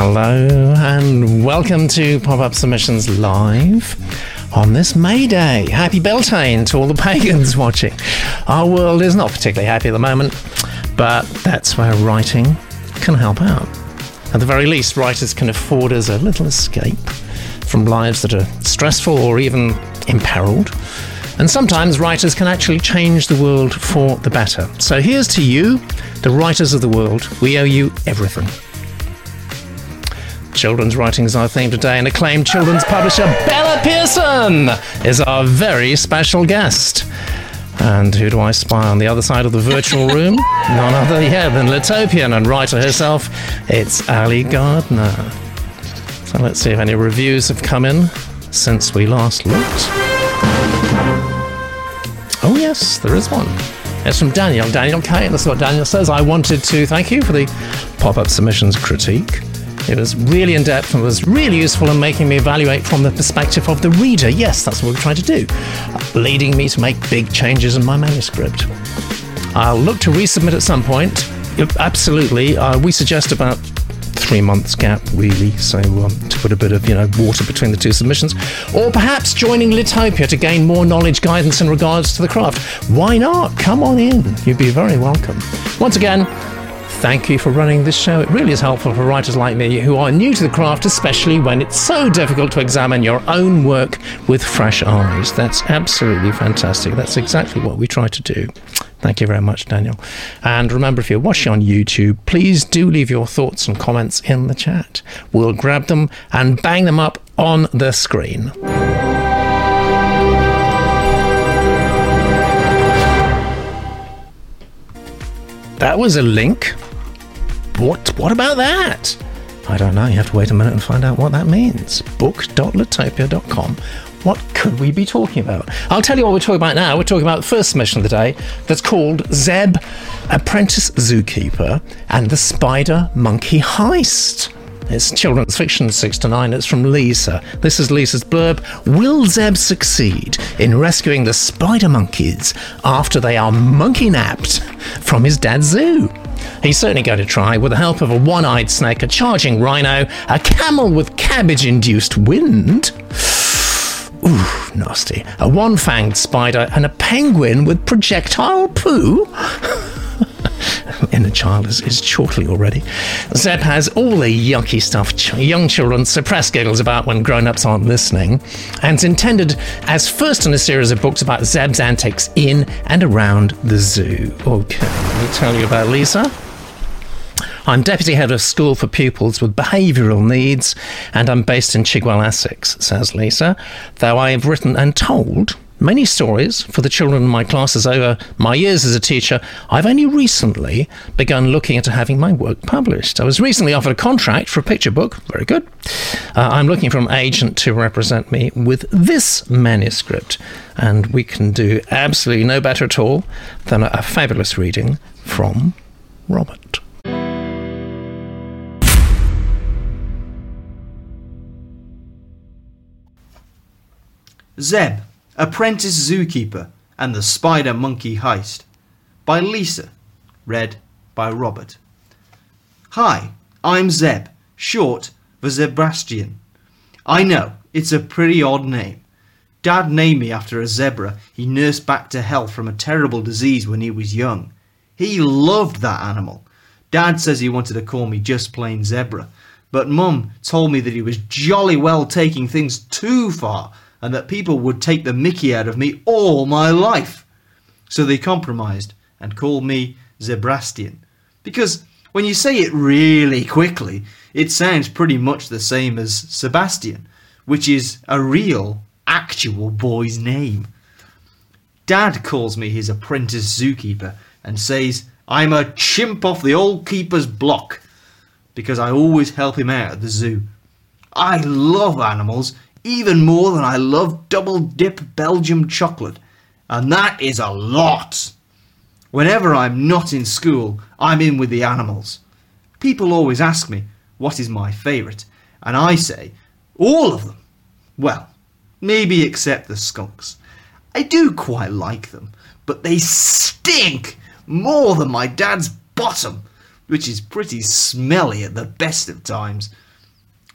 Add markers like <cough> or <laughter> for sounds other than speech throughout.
Hello and welcome to Pop Up Submissions Live on this May Day. Happy Beltane to all the <laughs> pagans watching. Our world is not particularly happy at the moment, but that's where writing can help out. At the very least, writers can afford us a little escape from lives that are stressful or even imperiled. And sometimes writers can actually change the world for the better. So here's to you, the writers of the world. We owe you everything. Children's writing is our theme today, and acclaimed children's publisher Bella Pearson is our very special guest. And who do I spy on the other side of the virtual <laughs> room? None other, yeah, than Litopian and writer herself. It's Ali Gardner. So let's see if any reviews have come in since we last looked. Oh, yes, there is one. It's from Daniel, Daniel K. And this is what Daniel says. I wanted to thank you for the pop up submissions critique. It was really in depth and was really useful in making me evaluate from the perspective of the reader. Yes, that's what we're trying to do, leading me to make big changes in my manuscript. I'll look to resubmit at some point. Absolutely. Uh, we suggest about three months gap, really. So um, to put a bit of you know water between the two submissions, or perhaps joining Litopia to gain more knowledge, guidance in regards to the craft. Why not? Come on in. You'd be very welcome. Once again. Thank you for running this show. It really is helpful for writers like me who are new to the craft, especially when it's so difficult to examine your own work with fresh eyes. That's absolutely fantastic. That's exactly what we try to do. Thank you very much, Daniel. And remember, if you're watching on YouTube, please do leave your thoughts and comments in the chat. We'll grab them and bang them up on the screen. That was a link. What what about that? I don't know. You have to wait a minute and find out what that means. Book.litopia.com. What could we be talking about? I'll tell you what we're talking about now. We're talking about the first submission of the day that's called Zeb, Apprentice Zookeeper, and the Spider Monkey Heist. It's children's fiction, 6 to 9. It's from Lisa. This is Lisa's blurb. Will Zeb succeed in rescuing the spider monkeys after they are monkey napped from his dad's zoo? He's certainly going to try with the help of a one eyed snake, a charging rhino, a camel with cabbage induced wind. Ooh, nasty. A one fanged spider and a penguin with projectile poo. <laughs> Inner child is, is chortly already. Zeb has all the yucky stuff ch- young children suppress giggles about when grown ups aren't listening, and it's intended as first in a series of books about Zeb's antics in and around the zoo. Okay, let me tell you about Lisa. I'm deputy head of school for pupils with behavioural needs, and I'm based in Chigwell, Essex, says Lisa. Though I have written and told many stories for the children in my classes over my years as a teacher, I've only recently begun looking into having my work published. I was recently offered a contract for a picture book. Very good. Uh, I'm looking for an agent to represent me with this manuscript, and we can do absolutely no better at all than a, a fabulous reading from Robert. Zeb, Apprentice Zookeeper, and the Spider Monkey Heist by Lisa. Read by Robert. Hi, I'm Zeb, short for Zebrastian. I know, it's a pretty odd name. Dad named me after a zebra he nursed back to health from a terrible disease when he was young. He loved that animal. Dad says he wanted to call me just plain zebra, but Mum told me that he was jolly well taking things too far and that people would take the mickey out of me all my life. So they compromised and called me Zebrastian. Because when you say it really quickly, it sounds pretty much the same as Sebastian, which is a real, actual boy's name. Dad calls me his apprentice zookeeper and says I'm a chimp off the old keeper's block because I always help him out at the zoo. I love animals even more than I love double dip Belgium chocolate, and that is a lot. Whenever I'm not in school, I'm in with the animals. People always ask me, what is my favourite? And I say, all of them. Well, maybe except the skunks. I do quite like them, but they stink more than my dad's bottom, which is pretty smelly at the best of times.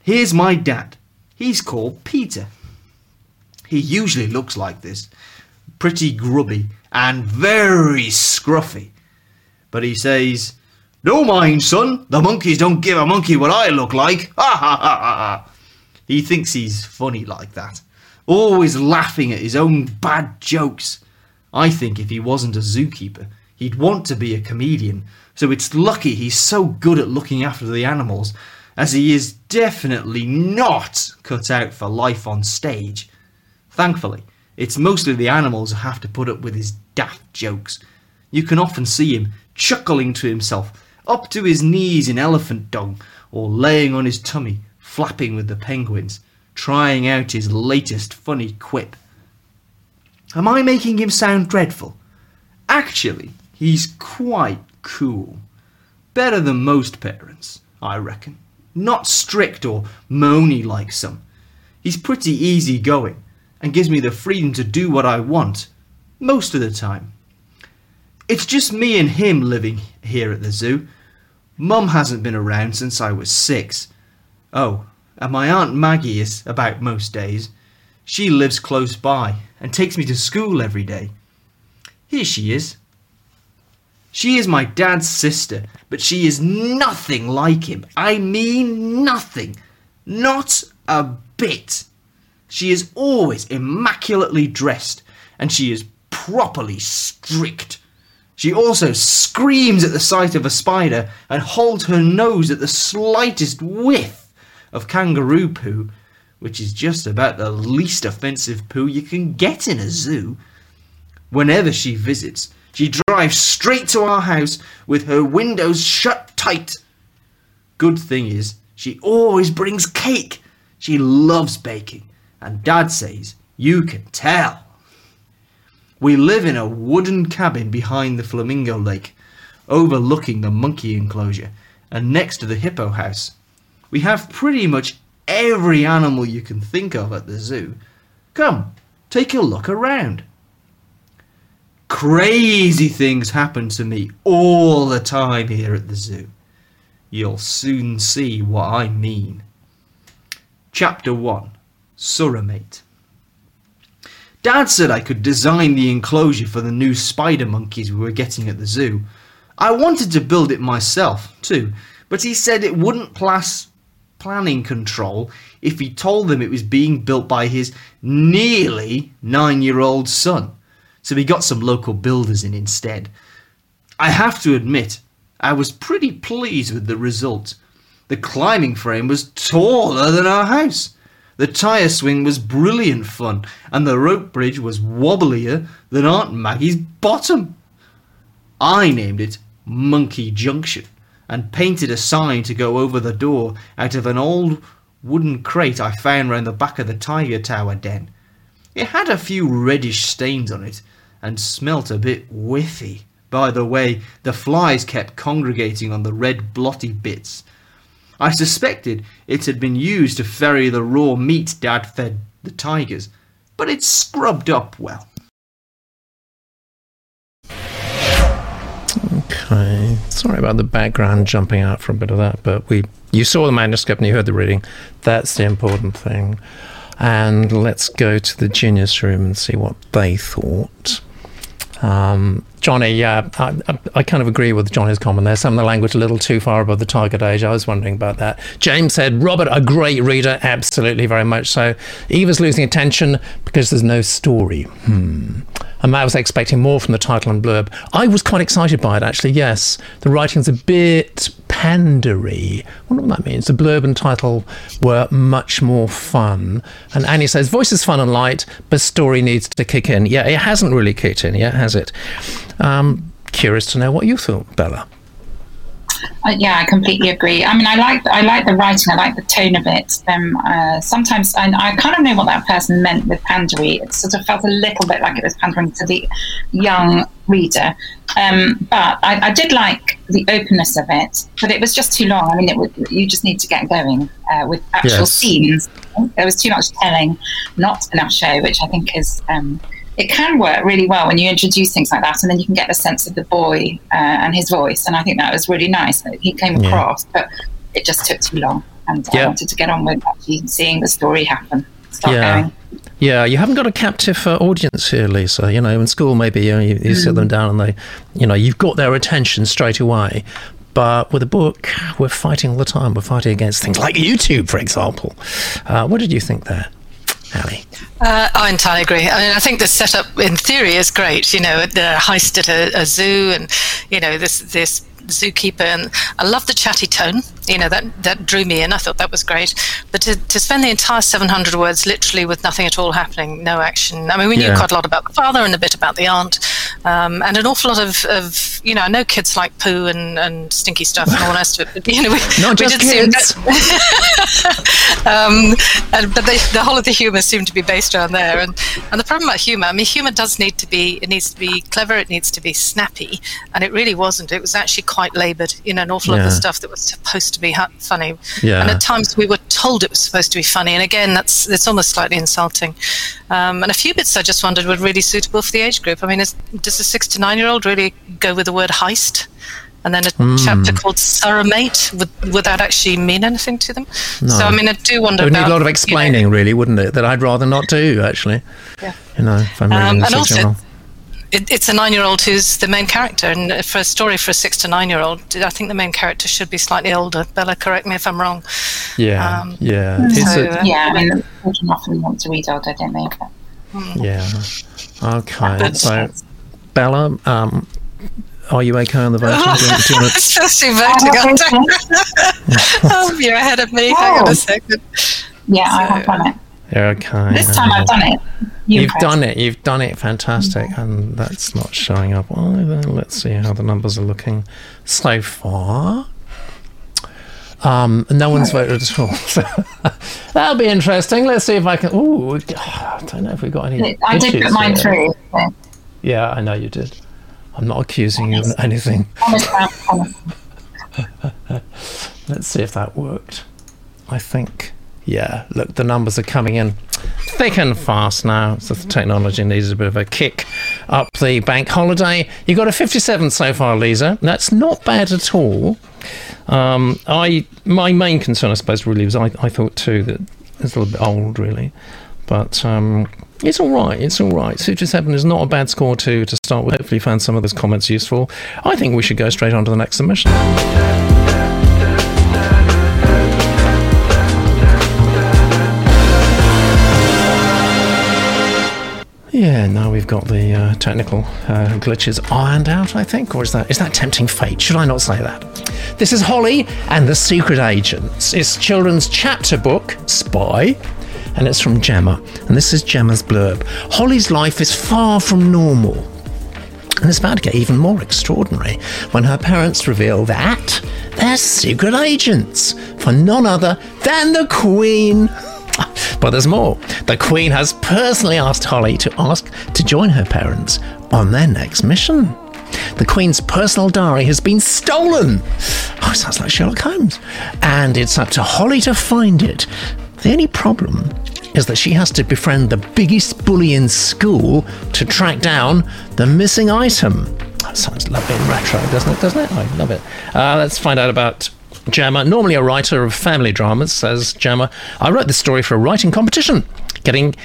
Here's my dad. He's called Peter. He usually looks like this pretty grubby and very scruffy. But he says, No mind, son, the monkeys don't give a monkey what I look like. Ha ha ha ha ha. He thinks he's funny like that, always laughing at his own bad jokes. I think if he wasn't a zookeeper, he'd want to be a comedian, so it's lucky he's so good at looking after the animals, as he is definitely not cut out for life on stage. Thankfully, it's mostly the animals who have to put up with his daft jokes. You can often see him chuckling to himself, up to his knees in elephant dung, or laying on his tummy, flapping with the penguins, trying out his latest funny quip. Am I making him sound dreadful? Actually, he's quite cool. Better than most parents, I reckon. Not strict or moany like some. He's pretty easy going and gives me the freedom to do what I want, most of the time. It's just me and him living here at the zoo. Mum hasn't been around since I was six. Oh, and my Aunt Maggie is about most days. She lives close by and takes me to school every day. Here she is. She is my dad's sister, but she is nothing like him. I mean nothing. Not a bit. She is always immaculately dressed, and she is properly strict. She also screams at the sight of a spider and holds her nose at the slightest whiff of kangaroo poo, which is just about the least offensive poo you can get in a zoo. Whenever she visits, she drives straight to our house with her windows shut tight. Good thing is, she always brings cake. She loves baking, and Dad says, You can tell. We live in a wooden cabin behind the flamingo lake, overlooking the monkey enclosure and next to the hippo house. We have pretty much every animal you can think of at the zoo. Come, take a look around. Crazy things happen to me all the time here at the zoo. You'll soon see what I mean. Chapter 1 Surromate Dad said I could design the enclosure for the new spider monkeys we were getting at the zoo. I wanted to build it myself, too, but he said it wouldn't pass planning control if he told them it was being built by his nearly nine year old son. So we got some local builders in instead. I have to admit, I was pretty pleased with the result. The climbing frame was taller than our house. The tyre swing was brilliant fun, and the rope bridge was wobblier than Aunt Maggie's bottom. I named it Monkey Junction and painted a sign to go over the door out of an old wooden crate I found round the back of the Tiger Tower den. It had a few reddish stains on it and smelt a bit whiffy. By the way, the flies kept congregating on the red blotty bits I suspected it had been used to ferry the raw meat Dad fed the tigers, but it's scrubbed up well. Okay, sorry about the background jumping out for a bit of that, but we you saw the manuscript and you heard the reading. That's the important thing. And let's go to the genius room and see what they thought. Um, Johnny, yeah, I, I, kind of agree with Johnny's comment there. Some of the language a little too far above the target age. I was wondering about that. James said, Robert, a great reader. Absolutely, very much so. Eva's losing attention because there's no story. Hmm. And I was expecting more from the title and blurb. I was quite excited by it, actually, yes. The writing's a bit pandery. I wonder what that means. The blurb and title were much more fun. And Annie says, voice is fun and light, but story needs to kick in. Yeah, it hasn't really kicked in yet, has it? Um, curious to know what you thought, Bella. Uh, yeah, I completely agree. I mean, I like I like the writing. I like the tone of it. Um, uh, sometimes, and I kind of know what that person meant with pandery. It sort of felt a little bit like it was pandering to the young reader. Um, but I, I, did like the openness of it. But it was just too long. I mean, it would, you just need to get going uh, with actual yes. scenes. There was too much telling, not enough show, which I think is. Um, it can work really well when you introduce things like that, and then you can get the sense of the boy uh, and his voice. And I think that was really nice that he came across, but it just took too long. and Yeah. I wanted to get on with actually seeing the story happen. Start Yeah. going. Yeah, you haven't got a captive uh, audience here, Lisa. You know, in school, maybe you, know, you, you sit them down and they, you know, you've got their attention straight away. But with a book, we're fighting all the time. We're fighting against things like YouTube, for example. Uh, what did you think there, Ali? Uh, I entirely agree. I mean, I think the setup in theory is great. You know, the heist at a, a zoo, and you know this this zookeeper, and I love the chatty tone. You know that that drew me in. I thought that was great. But to, to spend the entire 700 words literally with nothing at all happening, no action. I mean, we Yeah. knew quite a lot about the father and a bit about the aunt, um, and an awful lot of, of you know. I know kids like poo and, and stinky stuff and all the rest of it. But, you know, we, Not we just kids. <laughs> um, and, but they, the whole of the humour seemed to be based around there. And, and the problem about humour, I mean, humour does need to be it needs to be clever, it needs to be snappy, and it really wasn't. It was actually quite laboured. You know, an awful lot of the stuff that was supposed to be hu- funny, Yeah. and at times we were told it was supposed to be funny, and again, that's it's almost slightly insulting. Um, and a few bits I just wondered were really suitable for the age group. I mean, is, does a six to nine year old really go with the word heist? And then a Hmm. chapter called Surromate, would, would that actually mean anything to them? No. So, I mean, I do wonder It would need a lot of you know, explaining, really, wouldn't it? That I'd rather not do, actually. Yeah. You know, if I'm reading Um, a and also, it, it's a nine-year-old who's the main character, and for a story for a six to nine-year-old, I think the main character should be slightly older. Bella, correct me if I'm wrong. Yeah, um, yeah. It's so, a- uh, Yeah, I mean, the children often want to read older, don't they? But yeah. Okay. But- So, Bella, um, are you okay on the voting? Do you, do <laughs> you want to- Especially voting. oh, you're ahead of me. Hang on Oh. a second. yeah, I have done it. Yeah, okay. This time I've done it. You You've done it. You've done it. Fantastic. And that's not showing up either. Let's see how the numbers are looking so far. Um, no one's voted at all. So <laughs> that'll be interesting. Let's see if I can. Oh, I don't know if we've got any. I did put mine here. through. So. Yeah, I know you did. I'm not accusing you of anything. <laughs> Let's see if that worked. I think, yeah, look, the numbers are coming in thick and fast now. So the technology needs a bit of a kick up the bank holiday. You got a 57 so far, Lisa. That's not bad at all. Um, I my main concern, I suppose, really was I, I thought too that it's a little bit old, really, but um, it's all right. It's all right. 57 is not a bad score to to start with. Hopefully, you found some of those comments useful. I think we should go straight on to the next submission. Yeah, now we've got the uh, technical uh, glitches ironed out, I think, or is that is that tempting fate? Should I not say that? This is Holly and the Secret Agents. It's children's chapter book, Spy, and it's from Gemma. And this is Gemma's blurb. Holly's life is far from normal. And it's about to get even more extraordinary when her parents reveal that they're secret agents for none other than the Queen. <laughs> But there's more. The Queen has personally asked Holly to ask to join her parents on their next mission. The Queen's personal diary has been stolen. Oh, sounds like Sherlock Holmes. And it's up to Holly to find it. The only problem is that she has to befriend the biggest bully in school to track down the missing item. That sounds lovely and retro, doesn't it? Doesn't it? I love it. Uh, let's find out about Gemma. Normally a writer of family dramas, says Gemma. I wrote this story for a writing competition, getting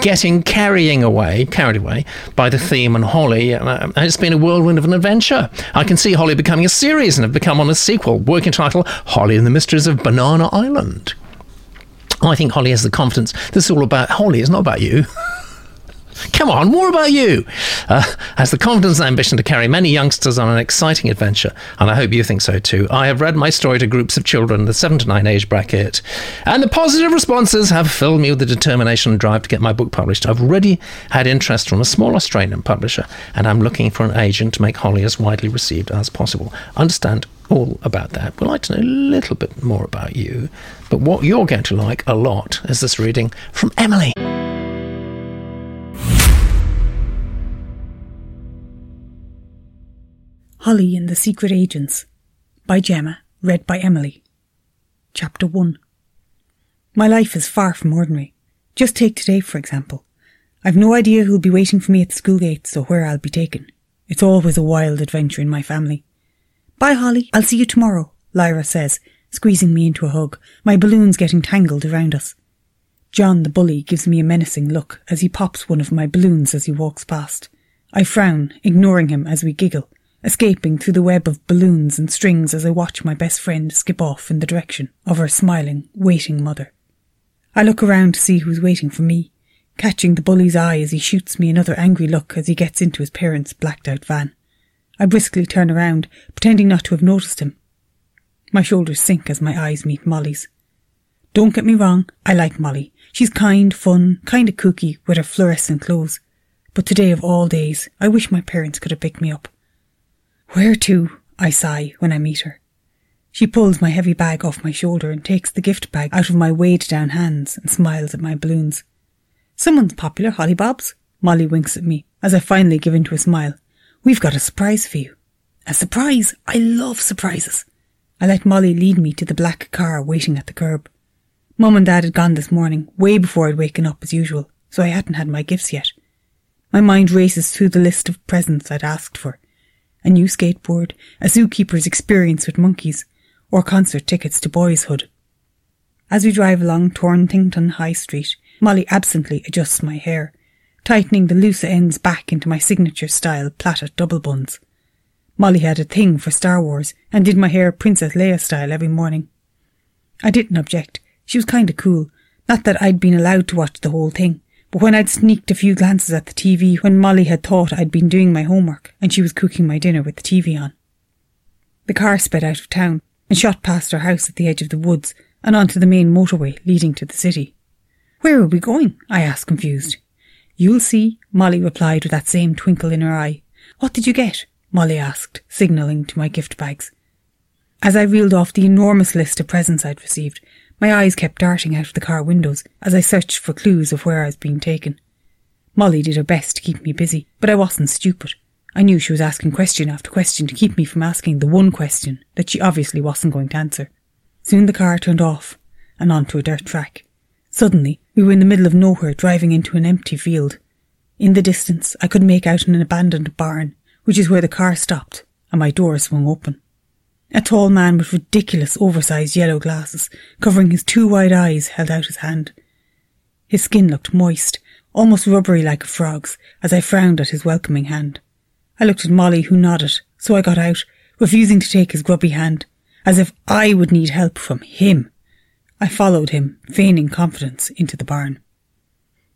getting carrying away, carried away by the theme and Holly. Uh, it's been a whirlwind of an adventure. I can see Holly becoming a series and have become on a sequel, working title Holly and the Mysteries of Banana Island. I think Holly has the confidence. This is all about Holly. It's not about you. <laughs> Come on, more about you. Uh, has the confidence and ambition to carry many youngsters on an exciting adventure, and I hope you think so too. I have read my story to groups of children in the 7 to 9 age bracket, and the positive responses have filled me with the determination and drive to get my book published. I've already had interest from a small Australian publisher, and I'm looking for an agent to make Holly as widely received as possible. Understand all about that. We'd like to know a little bit more about you, but what you're going to like a lot is this reading from Emily. Holly and the Secret Agents by Gemma, read by Emily. Chapter 1 My life is far from ordinary. Just take today, for example. I've no idea who'll be waiting for me at the school gates or where I'll be taken. It's always a wild adventure in my family. Bye, Holly. I'll see you tomorrow, Lyra says squeezing me into a hug, my balloons getting tangled around us. John the bully gives me a menacing look as he pops one of my balloons as he walks past. I frown, ignoring him as we giggle, escaping through the web of balloons and strings as I watch my best friend skip off in the direction of her smiling, waiting mother. I look around to see who's waiting for me, catching the bully's eye as he shoots me another angry look as he gets into his parents' blacked out van. I briskly turn around, pretending not to have noticed him. My shoulders sink as my eyes meet Molly's. Don't get me wrong, I like Molly. She's kind, fun, kinda kooky with her fluorescent clothes. But today of all days, I wish my parents could have picked me up. Where to? I sigh when I meet her. She pulls my heavy bag off my shoulder and takes the gift bag out of my weighed down hands and smiles at my balloons. Someone's popular, Holly Bobs. Molly winks at me as I finally give in to a smile. We've got a surprise for you. A surprise? I love surprises. I let Molly lead me to the black car waiting at the curb. Mum and Dad had gone this morning, way before I'd waken up as usual, so I hadn't had my gifts yet. My mind races through the list of presents I'd asked for. A new skateboard, a zookeeper's experience with monkeys, or concert tickets to Boyshood. As we drive along Torrington High Street, Molly absently adjusts my hair, tightening the loose ends back into my signature style plaited double buns. Molly had a thing for Star Wars and did my hair Princess Leia style every morning. I didn't object. She was kinda cool. Not that I'd been allowed to watch the whole thing, but when I'd sneaked a few glances at the TV when Molly had thought I'd been doing my homework and she was cooking my dinner with the TV on. The car sped out of town and shot past our house at the edge of the woods and onto the main motorway leading to the city. Where are we going? I asked confused. You'll see, Molly replied with that same twinkle in her eye. What did you get? Molly asked, signalling to my gift bags. As I reeled off the enormous list of presents I'd received, my eyes kept darting out of the car windows as I searched for clues of where I was being taken. Molly did her best to keep me busy, but I wasn't stupid. I knew she was asking question after question to keep me from asking the one question that she obviously wasn't going to answer. Soon the car turned off and onto a dirt track. Suddenly, we were in the middle of nowhere driving into an empty field. In the distance, I could make out an abandoned barn, which is where the car stopped, and my door swung open. A tall man with ridiculous oversized yellow glasses, covering his two wide eyes, held out his hand. His skin looked moist, almost rubbery like a frog's, as I frowned at his welcoming hand. I looked at Molly, who nodded, so I got out, refusing to take his grubby hand, as if I would need help from him. I followed him, feigning confidence, into the barn.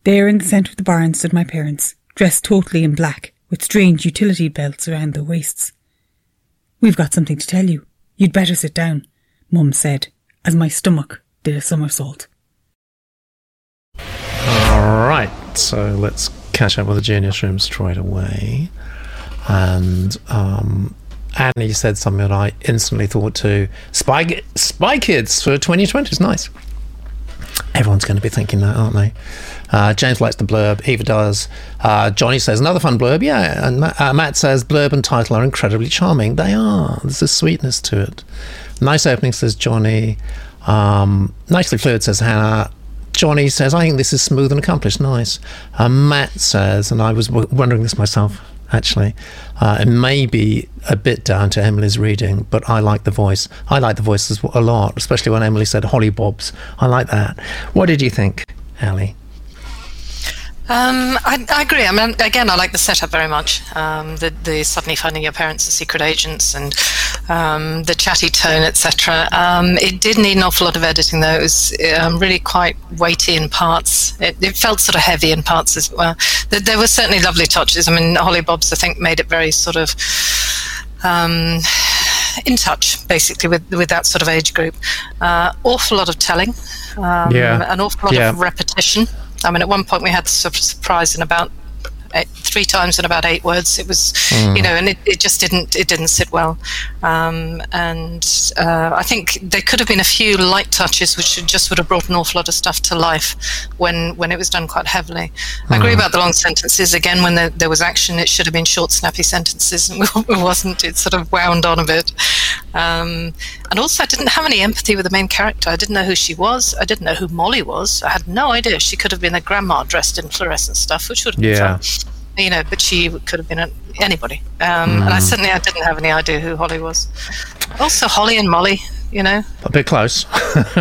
There in the centre of the barn stood my parents, dressed totally in black, with strange utility belts around their waists. We've got something to tell you. You'd better sit down, Mum said, as my stomach did a somersault. All right, so let's catch up with the genius room straight away. And um, Annie said something that I instantly thought to Spy, Spy Kids for 2020 is nice. Everyone's going to be thinking that, aren't they? Uh, James likes the blurb. Eva does. Uh, Johnny says another fun blurb. Yeah, and Ma- uh, Matt says blurb and title are incredibly charming. They are. There's a sweetness to it. Nice opening, says Johnny. Um, nicely fluid, says Hannah. Johnny says, I think this is smooth and accomplished. Nice. Uh, Matt says, and I was w- wondering this myself actually. Uh, it may be a bit down to Emily's reading, but I like the voice. I like the voices a lot, especially when Emily said Holly Bobs. I like that. What did you think, Ali? Um, I, I, agree. I mean, again, I like the setup very much. Um, the, the, suddenly finding your parents are secret agents and um, the chatty tone, etc. Um, it did need an awful lot of editing, though. It was um, really quite weighty in parts. It, it, felt sort of heavy in parts as well. There, there, were certainly lovely touches. I mean, Holly Bobs, I think, made it very sort of um, in touch, basically, with with that sort of age group. Uh, awful lot of telling. yeah. An awful lot yeah. of repetition. I mean, at one point we had sort of surprise in about eight, three times in about eight words. It was, mm. you know, and it, it just didn't it didn't sit well. Um, and uh, I think there could have been a few light touches which just would have brought an awful lot of stuff to life when when it was done quite heavily. Mm. I agree hmm. about the long sentences. Again, when there, there was action, it should have been short, snappy sentences, and <laughs> it wasn't. It sort of wound on a bit. Um, and also, I didn't have any empathy with the main character. I didn't know who she was. I didn't know who Molly was. I had no idea. She could have been a grandma dressed in fluorescent stuff, which would have been yeah. fun you know, but she could have been anybody. Um, mm. And I mm. certainly I didn't have any idea who Holly was. Also, Holly and Molly, you know. A bit close. <laughs> tad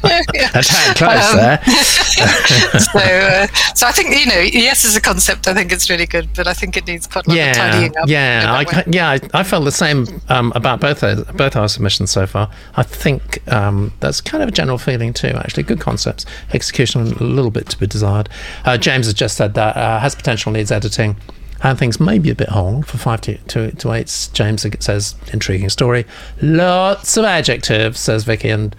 <laughs> close Um, there. <laughs> so, uh, so I think you know, yes, as a concept, I think it's really good, but I think it needs quite a lot of tidying up. yeah, I, that way. ca- yeah. I, I felt the same um, about both our, both our submissions so far. I think um, that's kind of a general feeling too. Actually, good concepts, execution a little bit to be desired. Uh, James has just said that uh, has potential, needs editing. And things may be a bit whole for five to, to, to eight. James says intriguing story. Lots of adjectives, says Vicky, and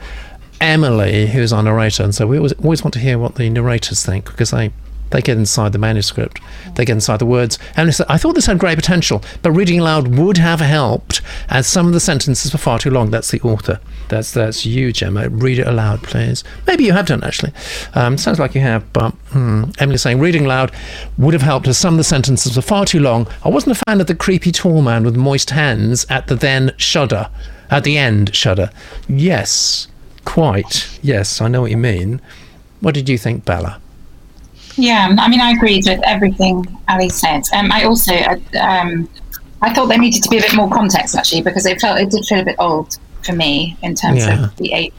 Emily, who's our narrator. And so we always, always want to hear what the narrators think because they they get inside the manuscript, they get inside the words. And I thought this had great potential, but reading aloud would have helped, as some of the sentences were far too long. That's the author. That's that's you, Gemma. Read it aloud, please. Maybe you have done actually. Um, sounds like you have, but hmm. Emily's saying reading aloud would have helped, as some of the sentences were far too long. I wasn't a fan of the creepy tall man with moist hands at the then shudder, at the end shudder. Yes, quite. Yes, I know what you mean. What did you think, Bella? Yeah, I mean, I agreed with everything Ali said. Um, I also, uh, um, I thought there needed to be a bit more context actually because it felt it did feel a bit old for me in terms Yeah. of the age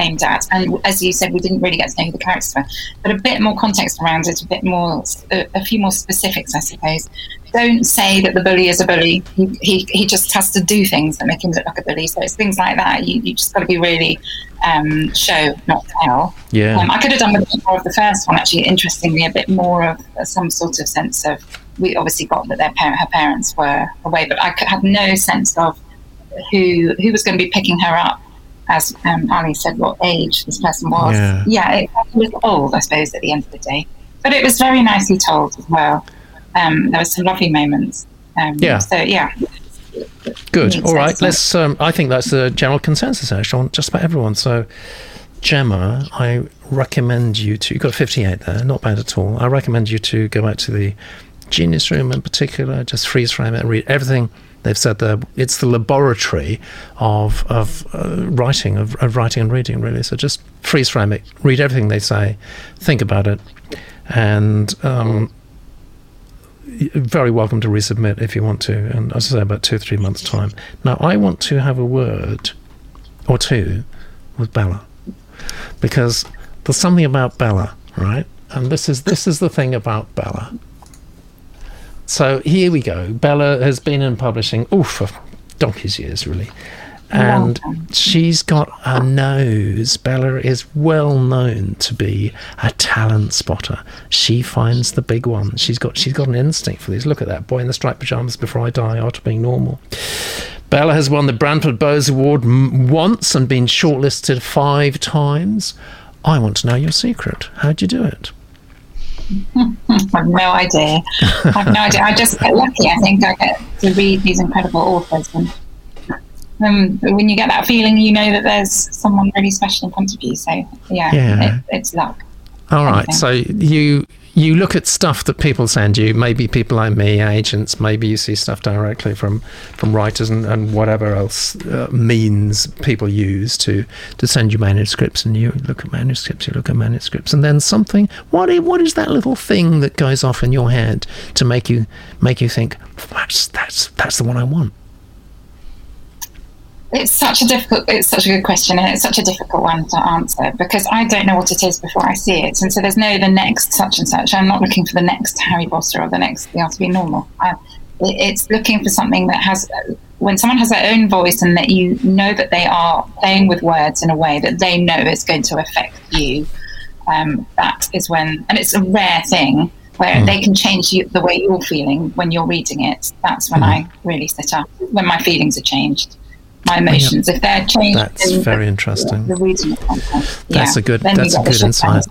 aimed at. And as you said, we didn't really get to know who the characters were, but a bit more context around it, a bit more, a, a few more specifics, I suppose. Don't say that the bully is a bully. He, he, he just has to do things that make him look like a bully. So it's things like that. You, you just got to be really um, show, not tell. Yeah. Um, I could have done a bit more of the first one, actually. Interestingly, a bit more of some sort of sense of. We obviously got that their parent, her parents were away, but I could, had no sense of who who was going to be picking her up. As um, Ali said, what age this person was. Yeah. it was old, I suppose, at the end of the day. But it was very nicely told as well. Um, there were some lovely moments. Um, Yeah. So yeah. Good. All right. Let's. Um, I think that's the general consensus actually on just about everyone. So, Gemma, I recommend you to. You got fifty-eight there. Not bad at all. I recommend you to go back to the Genius Room in particular. Just freeze frame it and read everything they've said there. It's the laboratory of of uh, writing, of, of writing and reading, really. So just freeze frame it. Read everything they say. Think about it, and. Um, very welcome to resubmit if you want to, and as I say, about two three months' time. Now, I want to have a word or two with Bella because there's something about Bella, right? And this is this is the thing about Bella. So here we go. Bella has been in publishing, oh, for donkey's years, really. And she's got a nose. Bella is well known to be a talent spotter. She finds the big ones. She's got she's got an instinct for these. Look at that boy in the striped pajamas before I die Art of Being Normal. Bella has won the Branford Boase Award m- once and been shortlisted five times. I want to know your secret. How'd you do it? I have no idea. I have no idea. I just get lucky. I think I get to read these incredible authors, and um, when you get that feeling, you know that there's someone really special in front of you. So yeah, Yeah. It, it's luck. All right. So you you look at stuff that people send you. Maybe people like me, agents. Maybe you see stuff directly from from writers and, and whatever else uh, means people use to to send you manuscripts. And you look at manuscripts. You look at manuscripts, and then something. What is, what is that little thing that goes off in your head to make you make you think that's that's that's the one I want? It's such a difficult. It's such a good question, and it's such a difficult one to answer because I don't know what it is before I see it, and so there's no the next such and such. I'm not looking for the next Harry Potter or the next The Art of Being Normal. I, it's looking for something that has when someone has their own voice and that you know that they are playing with words in a way that they know is going to affect you. Um, that is when, and it's a rare thing where they can change you, the way you're feeling when you're reading it. That's when I really sit up when my feelings are changed my emotions. If they're changed, That's very interesting. The content, That's yeah, a good- then that's a good insight.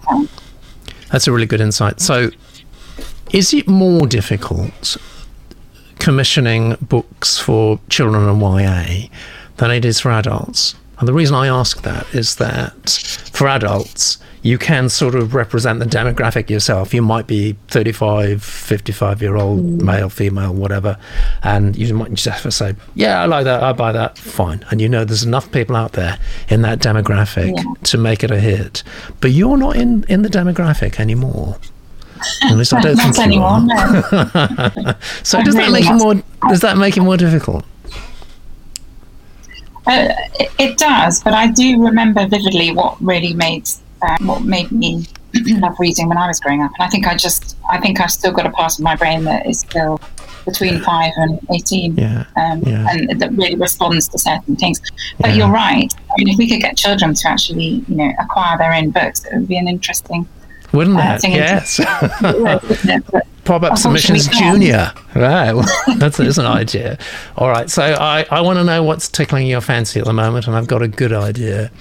That's a really good insight. So, is it more difficult commissioning books for children and YA than it is for adults? And the reason I ask that is that for adults, you can sort of represent the demographic yourself. You might be 35, 55 year old male, female, whatever, and you might just have to say, Yeah, I like that, I buy that, fine. And you know there's enough people out there in that demographic Yeah. to make it a hit. But you're not in, in the demographic anymore. At least I <laughs> don't think you anymore. are. No. <laughs> So I'm does that make it more? Does that make it more difficult? Uh, it, it does, but I do remember vividly what really made uh, what made me <clears throat> love reading when I was growing up, and I think I just I think I've still got a part of my brain that is still between five and eighteen, Yeah, um, yeah. and that really responds to certain things. But Yeah. you're right. I mean, if we could get children to actually, you know, acquire their own books, it would be an interesting Wouldn't uh, it? thing. Yes. wouldn't it? But Pop up submissions junior. Right. Well, <laughs> that's, that's an idea. All right. So I, I want to know what's tickling your fancy at the moment, and I've got a good idea.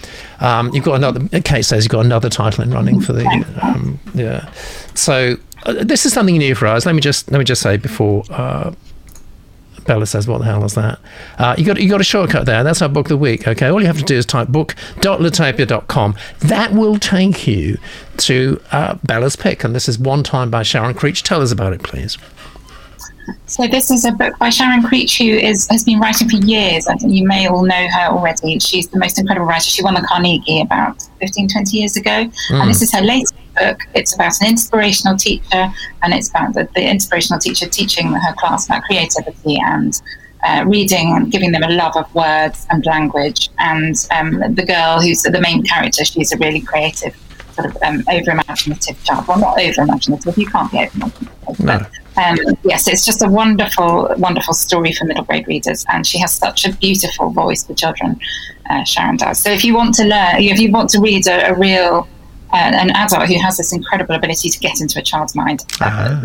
Um, you've got another, Kate says you've got another title in running for the, um, yeah. So uh, this is something new for us. Let me just, let me just say before, uh, Bella says, "What the hell is that?" Uh, you got you got a shortcut there. That's our book of the week. Okay, all you have to do is type book.litopia.com. That will take you to uh, Bella's pick, and this is One Time by Sharon Creech. Tell us about it, please. So this is a book by Sharon Creech, who is has been writing for years. I think you may all know her already. She's the most incredible writer. She won the Carnegie about 15, 20 years ago. And this is her latest book. It's about an inspirational teacher, and it's about the, the inspirational teacher teaching her class about creativity and uh, reading and giving them a love of words and language. And um, the girl who's the main character, she's a really creative, sort of um, over imaginative child. Well, not over imaginative, you can't be over imaginative. No. But um, yes, it's just a wonderful, wonderful story for middle grade readers, and she has such a beautiful voice for children. Uh, Sharon does. So if you want to learn, if you want to read a, a real an adult who has this incredible ability to get into a child's mind, uh, Ah.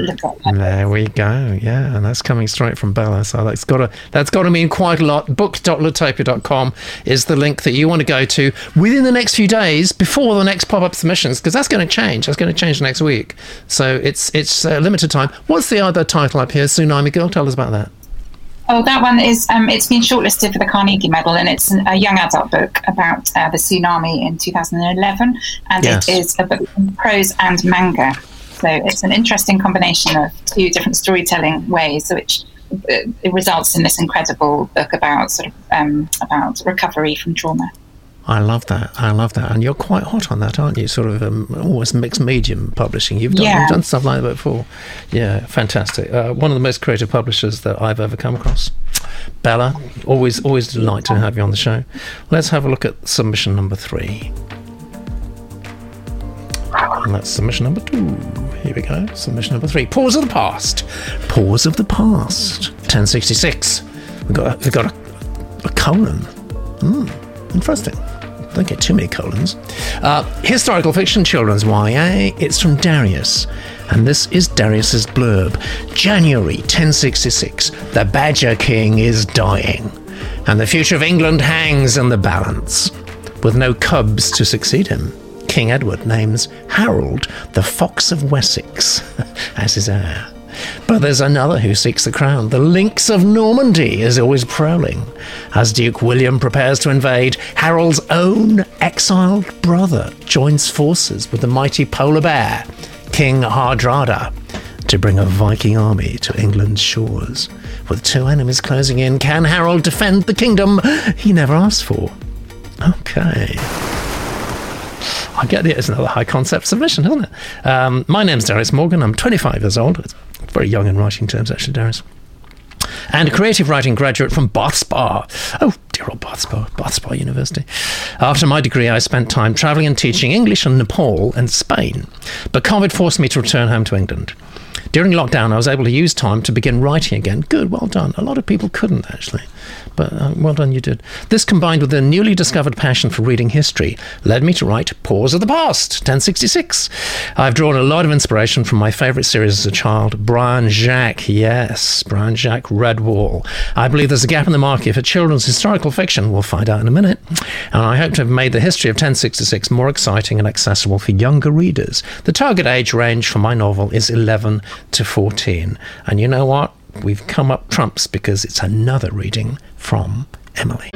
There we go. Yeah, and that's coming straight from Bella. So that's got to that's got to mean quite a lot. Book.litopia.com is the link that you want to go to within the next few days before the next pop-up submissions because that's going to change. That's going to change next week. So it's it's uh, limited time. What's the other title up here? Tsunami Girl. Tell us about that. Oh, that one is. Um, it's been shortlisted for the Carnegie Medal, and it's an, a young adult book about uh, the tsunami in 2011, and Yes. it is a book in prose and manga. So it's an interesting combination of two different storytelling ways, which uh, it results in this incredible book about sort of um, about recovery from trauma. I love that. I love that. And you're quite hot on that, aren't you? Sort of um, almost mixed medium publishing. You've done, Yeah. you've done stuff like that before. Yeah, fantastic. Uh, one of the most creative publishers that I've ever come across. Bella, always, always delight to have you on the show. Let's have a look at submission number three. And that's submission number two. Here we go. Submission number three. Paws of the past. Paws of the past. 1066. We've got, we've got a, a colon. Hmm, Interesting. Don't get too many colons. Uh, historical fiction, children's YA. It's from Darius. And this is Darius's blurb. January 1066. The Badger King is dying. And the future of England hangs in the balance. With no cubs to succeed him, King Edward names Harold the Fox of Wessex <laughs> as his heir. But there's another who seeks the crown. The Lynx of Normandy is always prowling. As Duke William prepares to invade, Harold's own exiled brother joins forces with the mighty polar bear, King Hardrada, to bring a Viking army to England's shores. With two enemies closing in, can Harold defend the kingdom he never asked for? Okay. I get it. It's another high concept submission, isn't it? Um, my name's Darius Morgan. I'm 25 years old. It's very young in writing terms, actually, Darius. And a creative writing graduate from Bath Spa. Oh, dear old Bath Spa, Bath Spa University. After my degree, I spent time travelling and teaching English in Nepal and Spain. But COVID forced me to return home to England. During lockdown, I was able to use time to begin writing again. Good, well done. A lot of people couldn't, actually. But uh, well done, you did. This combined with a newly discovered passion for reading history led me to write Paws of the Past, 1066. I've drawn a lot of inspiration from my favourite series as a child, Brian Jacques. Yes, Brian Jacques Redwall. I believe there's a gap in the market for children's historical fiction. We'll find out in a minute. And I hope to have made the history of 1066 more exciting and accessible for younger readers. The target age range for my novel is 11 to 14. And you know what? We've come up trumps because it's another reading from Emily.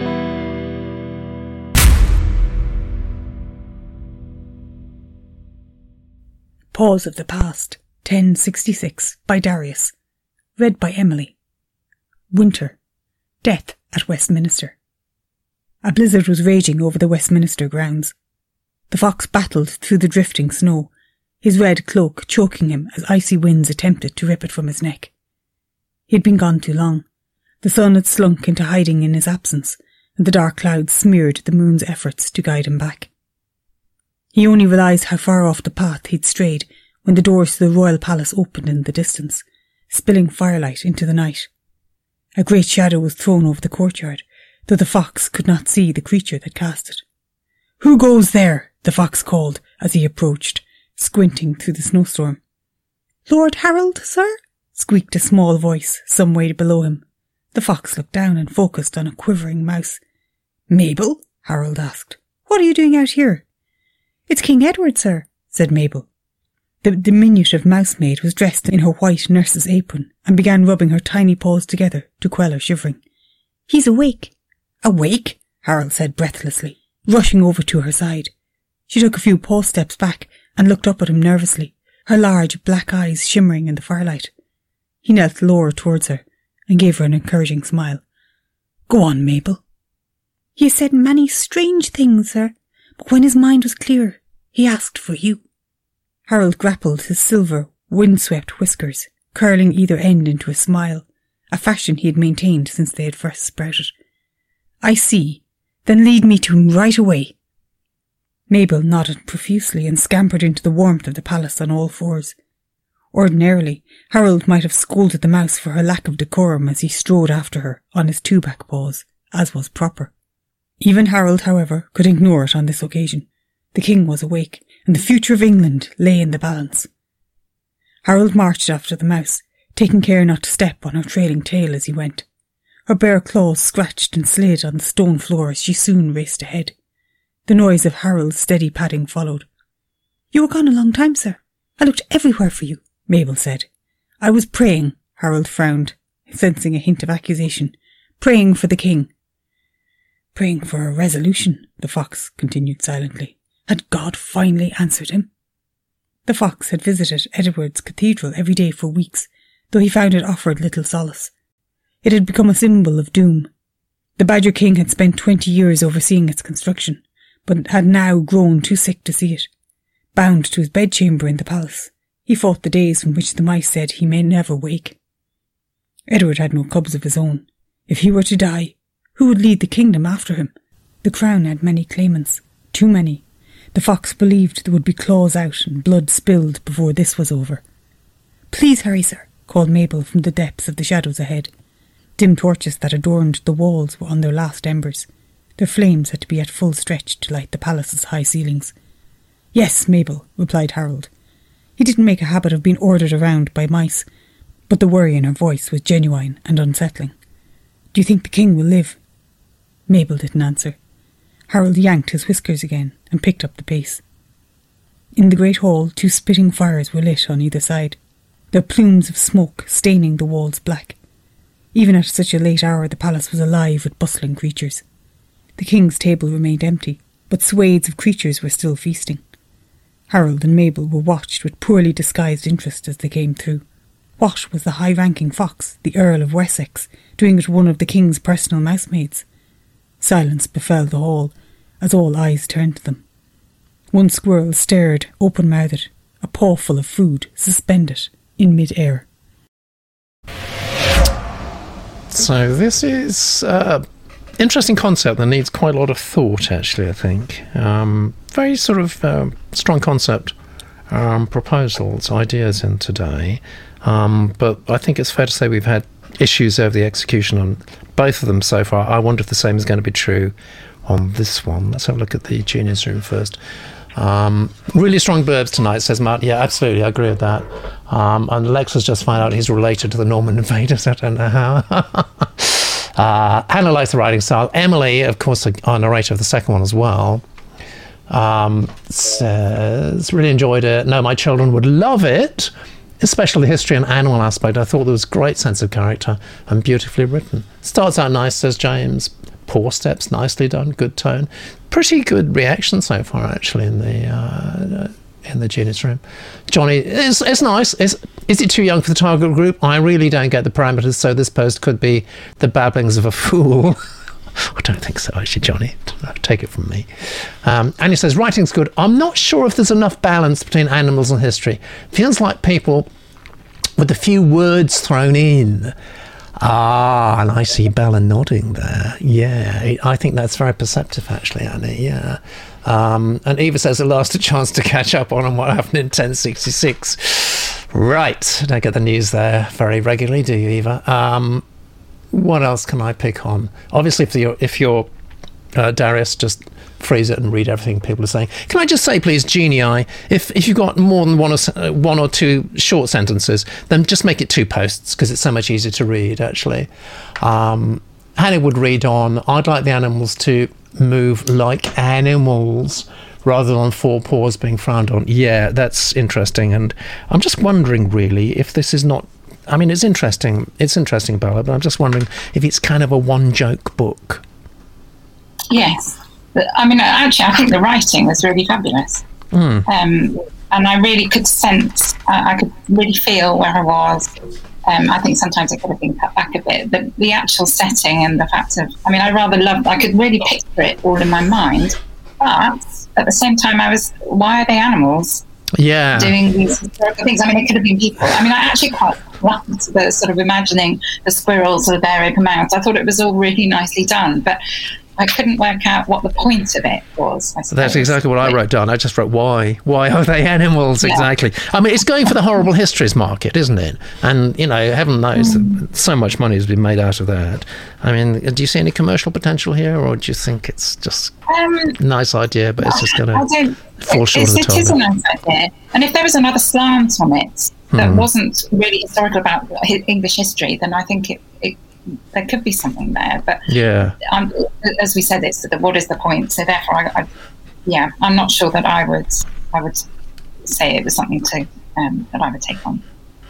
Paws of the Past, 1066, by Darius. Read by Emily. Winter. Death at Westminster. A blizzard was raging over the Westminster grounds. The fox battled through the drifting snow, his red cloak choking him as icy winds attempted to rip it from his neck. He had been gone too long. The sun had slunk into hiding in his absence, and the dark clouds smeared the moon's efforts to guide him back. He only realised how far off the path he'd strayed when the doors to the royal palace opened in the distance, spilling firelight into the night. A great shadow was thrown over the courtyard, though the fox could not see the creature that cast it. Who goes there? the fox called as he approached, squinting through the snowstorm. Lord Harold, sir? Squeaked a small voice some way below him. The fox looked down and focused on a quivering mouse. Mabel? Harold asked. What are you doing out here? It's King Edward, sir, said Mabel. The diminutive mousemaid was dressed in her white nurse's apron and began rubbing her tiny paws together to quell her shivering. He's awake. Awake? Harold said breathlessly, rushing over to her side. She took a few paw steps back and looked up at him nervously, her large black eyes shimmering in the firelight. He knelt lower towards her and gave her an encouraging smile. Go on, Mabel. He said many strange things, sir, but when his mind was clear, he asked for you. Harold grappled his silver, windswept whiskers, curling either end into a smile, a fashion he had maintained since they had first sprouted. I see. Then lead me to him right away. Mabel nodded profusely and scampered into the warmth of the palace on all fours. Ordinarily, Harold might have scolded the mouse for her lack of decorum as he strode after her on his two back paws, as was proper. Even Harold, however, could ignore it on this occasion. The king was awake, and the future of England lay in the balance. Harold marched after the mouse, taking care not to step on her trailing tail as he went. Her bare claws scratched and slid on the stone floor as she soon raced ahead. The noise of Harold's steady padding followed. You were gone a long time, sir. I looked everywhere for you, Mabel said. I was praying, Harold frowned, sensing a hint of accusation. Praying for the king. Praying for a resolution, the fox continued silently. Had God finally answered him? The fox had visited Edward's cathedral every day for weeks, though he found it offered little solace. It had become a symbol of doom. The Badger King had spent twenty years overseeing its construction but had now grown too sick to see it. Bound to his bedchamber in the palace, he fought the days from which the mice said he may never wake. Edward had no cubs of his own. If he were to die, who would lead the kingdom after him? The crown had many claimants, too many. The fox believed there would be claws out and blood spilled before this was over. Please hurry, sir, called Mabel from the depths of the shadows ahead. Dim torches that adorned the walls were on their last embers. Their flames had to be at full stretch to light the palace's high ceilings. Yes, Mabel, replied Harold. He didn't make a habit of being ordered around by mice, but the worry in her voice was genuine and unsettling. Do you think the king will live? Mabel didn't answer. Harold yanked his whiskers again and picked up the pace. In the great hall, two spitting fires were lit on either side, their plumes of smoke staining the walls black. Even at such a late hour, the palace was alive with bustling creatures. The king's table remained empty, but swathes of creatures were still feasting. Harold and Mabel were watched with poorly disguised interest as they came through. What was the high ranking fox, the Earl of Wessex, doing with one of the king's personal mousemaids? Silence befell the hall as all eyes turned to them. One squirrel stared, open mouthed, a pawful of food suspended in mid air. So, this is uh, interesting concept that needs quite a lot of thought, actually, I think. Um, very sort of uh, strong concept um, proposals, ideas in today. Um, but I think it's fair to say we've had issues over the execution on both of them so far. I wonder if the same is going to be true on this one. Let's have a look at the genius room first. Um, really strong blurbs tonight, says Matt. Yeah, absolutely, I agree with that. Um, and Lex has just found out he's related to the Norman invaders. <laughs> I don't know how. <laughs> Uh, likes the writing style. Emily, of course, our narrator of the second one as well, um, says, really enjoyed it. No, my children would love it, especially the history and animal aspect. I thought there was great sense of character and beautifully written. Starts out nice, says James. Poor steps, nicely done, good tone. Pretty good reaction so far, actually, in the uh, in the genius room. Johnny, it's, it's nice. It's, is it too young for the target group? I really don't get the parameters, so this post could be the babblings of a <laughs> fool. I don't think so, actually, Johnny. Take it from me. Um, and he says, writing's good. I'm not sure if there's enough balance between animals and history. Feels like people with a few words thrown in. Ah, and I see Bella nodding there. Yeah, I think that's very perceptive, actually, Annie. Yeah. Um, and Eva says, the last chance to catch up on what happened in 1066. Right. Don't get the news there very regularly, do you, Eva? Um, what else can I pick on? Obviously, if you're, if you're uh, Darius, just phrase it and read everything people are saying. Can I just say, please, Genii, if if you've got more than one or uh, one or two short sentences, then just make it two posts because it's so much easier to read. Actually, um, Hannah would read on. I'd like the animals to move like animals rather than four paws being frowned on. Yeah, that's interesting, and I'm just wondering, really, if this is not. I mean, it's interesting. It's interesting, Bella, but I'm just wondering if it's kind of a one joke book. Yes. I mean, actually, I think the writing was really fabulous. Mm. Um, and I really could sense, I, I could really feel where I was. Um, I think sometimes it could have been cut back a bit, but the actual setting and the fact of, I mean, I rather loved, I could really picture it all in my mind. But at the same time, I was, why are they animals? Yeah. Doing these things. I mean, it could have been people. I mean, I actually quite liked the sort of imagining the squirrels with their open mouths. I thought it was all really nicely done. But I couldn't work out what the point of it was. That's exactly what I wrote down. I just wrote why. Why are they animals? Yeah. Exactly. I mean, it's going for the horrible histories market, isn't it? And you know, heaven knows mm. so much money has been made out of that. I mean, do you see any commercial potential here, or do you think it's just um, nice idea, but it's just going to fall short of the? It is a nice idea, and if there was another slant on it that hmm. wasn't really historical about English history, then I think it, it there could be something there. But yeah, um, as we said, it's the, what is the point? So therefore, I, I, yeah, I'm not sure that I would I would say it was something to um, that I would take on.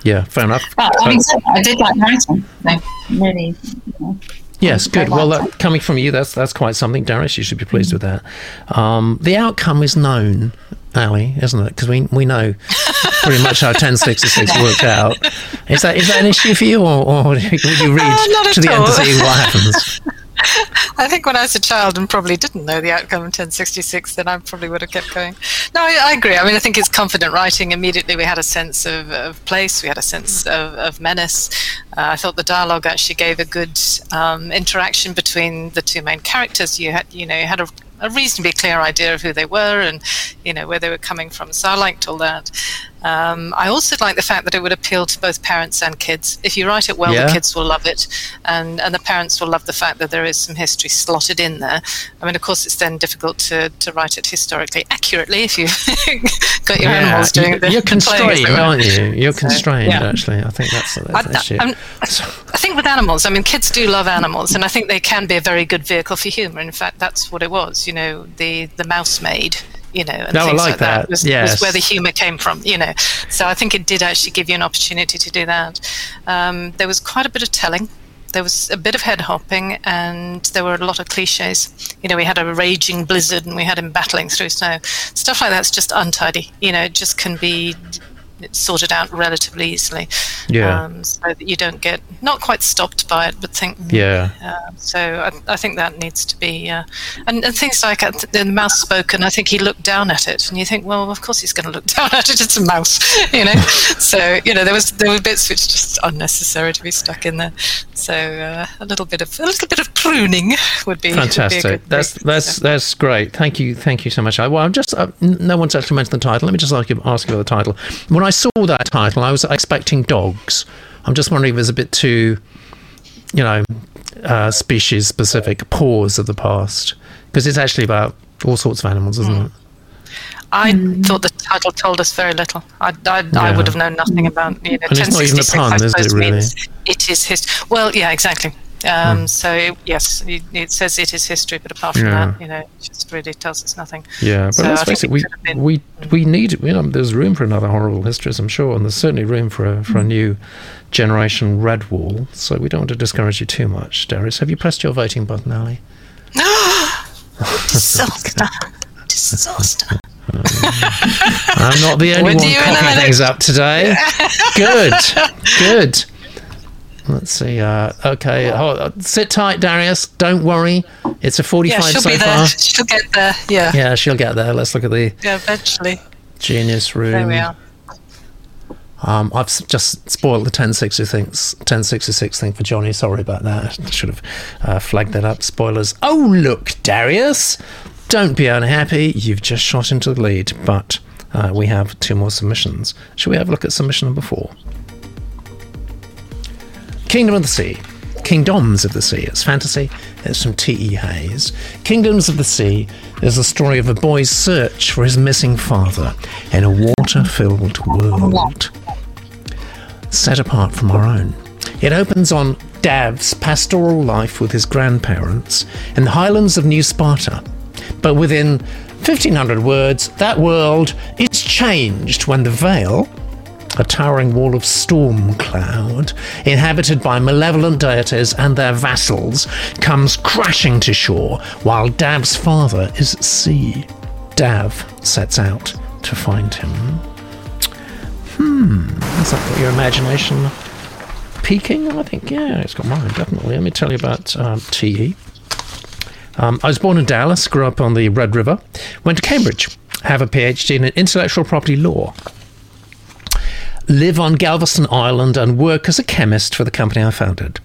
Yeah, fair enough. But I, mean, I did like writing. So really. You know, Yes, good. Well, that, coming from you, that's that's quite something, Darius. You should be pleased mm-hmm. with that. Um, the outcome is known, Ali, isn't it? Because we we know pretty much how 1066 worked out. Is that is that an issue for you, or, or <laughs> would you read uh, to the all. end to see what <laughs> happens? <laughs> I think when I was a child and probably didn't know the outcome of 1066, then I probably would have kept going. No, I, I agree. I mean, I think it's confident writing. Immediately, we had a sense of, of place, we had a sense of, of menace. Uh, I thought the dialogue actually gave a good um, interaction between the two main characters. You had, you know, you had a a reasonably clear idea of who they were and you know where they were coming from. So I liked all that. Um, I also like the fact that it would appeal to both parents and kids. If you write it well, yeah. the kids will love it, and and the parents will love the fact that there is some history slotted in there. I mean, of course, it's then difficult to, to write it historically accurately if you've <laughs> got your yeah. animals doing the You're constrained, aren't you? You're so, constrained. Yeah. Actually, I think that's, that's I, the issue. I think with animals, I mean, kids do love animals, and I think they can be a very good vehicle for humour. In fact, that's what it was. You know, the the mouse maid you know, and no, things like, like that, that was, yes. was, where the humour came from, you know. So I think it did actually give you an opportunity to do that. Um, there was quite a bit of telling. There was a bit of head hopping, and there were a lot of cliches. You know, we had a raging blizzard, and we had him battling through snow. Stuff like that's just untidy. You know, it just can be sorted out relatively easily. Yeah. Um, so that you don't get not quite stopped by it, but think. Yeah. Uh, so I, I, think that needs to be, uh, and, and, things like uh, the mouse spoke, and I think he looked down at it, and you think, well, of course he's going to look <laughs> down at it. It's a mouse, you know. <laughs> so you know there was there were bits which just unnecessary to be stuck in there. So uh, a little bit of a little bit of pruning would be fantastic. Would be that's that's so. that's great. Thank you, thank you so much. I, well, I'm just uh, no one's actually mentioned the title. Let me just ask you ask you about the title. When I saw that title, I was expecting dogs. I'm just wondering if it was a bit too, you know, uh, species specific. Paws of the past, because it's actually about all sorts of animals, isn't mm. it? I mm. thought the title told us very little. I, I, yeah. I, would have known nothing about you know. And it's not even a pun, is it? Really? It is his. Well, yeah, exactly. Um, mm. So yes, it, says it is history, but apart from yeah. that, you know, it just really tells us nothing. Yeah, but so let's face it, we we we need you know, there's room for another horrible histories, I'm sure, and there's certainly room for a for mm. a new generation Redwall. So we don't want to discourage you too much, Darius. Have you pressed your voting button, Ali? <gasps> Disaster! <laughs> Disaster! I'm not the only one cocking things up today. <laughs> Good, good. Let's see. Uh, okay, hold, sit tight, Darius. Don't worry. It's a 45 yeah, she'll so be far. There. She'll get there. Yeah. Yeah, she'll get there. Let's look at the yeah, eventually genius room. There we are. Um, I've just spoiled the 1066 thing, 1066 thing for Johnny. Sorry about that. I should have uh, flagged that up. Spoilers. Oh, look, Darius. Don't be unhappy. You've just shot into the lead, but uh, we have two more submissions. Shall we have a look at submission number four? Kingdom of the Sea. Kingdoms of the Sea. It's fantasy. It's from T.E. Hayes. Kingdoms of the Sea is the story of a boy's search for his missing father in a water filled world set apart from our own. It opens on Dav's pastoral life with his grandparents in the highlands of New Sparta. But within 1500 words, that world is changed when the Vale, a towering wall of storm cloud, inhabited by malevolent deities and their vassals, comes crashing to shore while Dav's father is at sea. Dav sets out to find him. Hmm, has that got your imagination peaking? I think, yeah, it's got mine, definitely. Let me tell you about um, T.E. Um, I was born in Dallas, grew up on the Red River, went to Cambridge, have a PhD in intellectual property law, live on Galveston Island, and work as a chemist for the company I founded.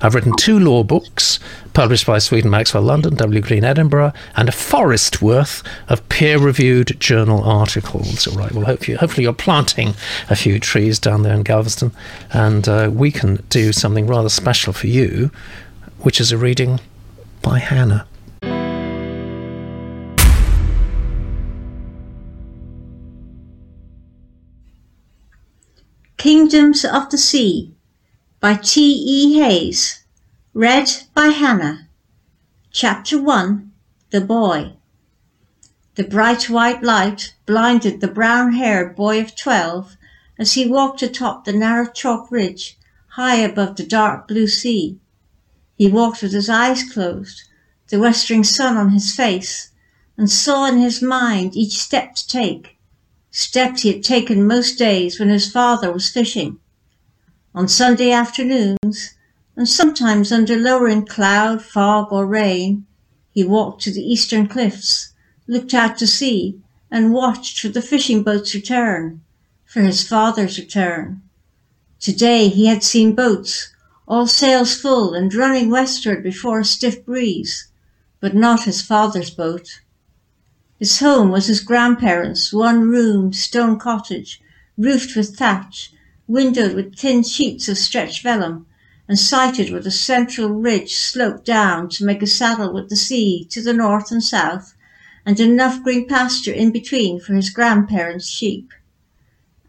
I've written two law books published by Sweet & Maxwell London, W. Green Edinburgh, and a forest worth of peer reviewed journal articles. All right, well, hopefully, hopefully you're planting a few trees down there in Galveston, and uh, we can do something rather special for you, which is a reading by Hannah. Kingdoms of the Sea by T. E. Hayes. Read by Hannah. Chapter 1 The Boy. The bright white light blinded the brown haired boy of twelve as he walked atop the narrow chalk ridge high above the dark blue sea. He walked with his eyes closed, the westering sun on his face, and saw in his mind each step to take, steps he had taken most days when his father was fishing. On Sunday afternoons, and sometimes under lowering cloud, fog, or rain, he walked to the eastern cliffs, looked out to sea, and watched for the fishing boats' return, for his father's return. Today he had seen boats, all sails full and running westward before a stiff breeze, but not his father's boat. His home was his grandparents' one-room stone cottage, roofed with thatch, windowed with thin sheets of stretched vellum, and sited with a central ridge sloped down to make a saddle with the sea to the north and south, and enough green pasture in between for his grandparents' sheep.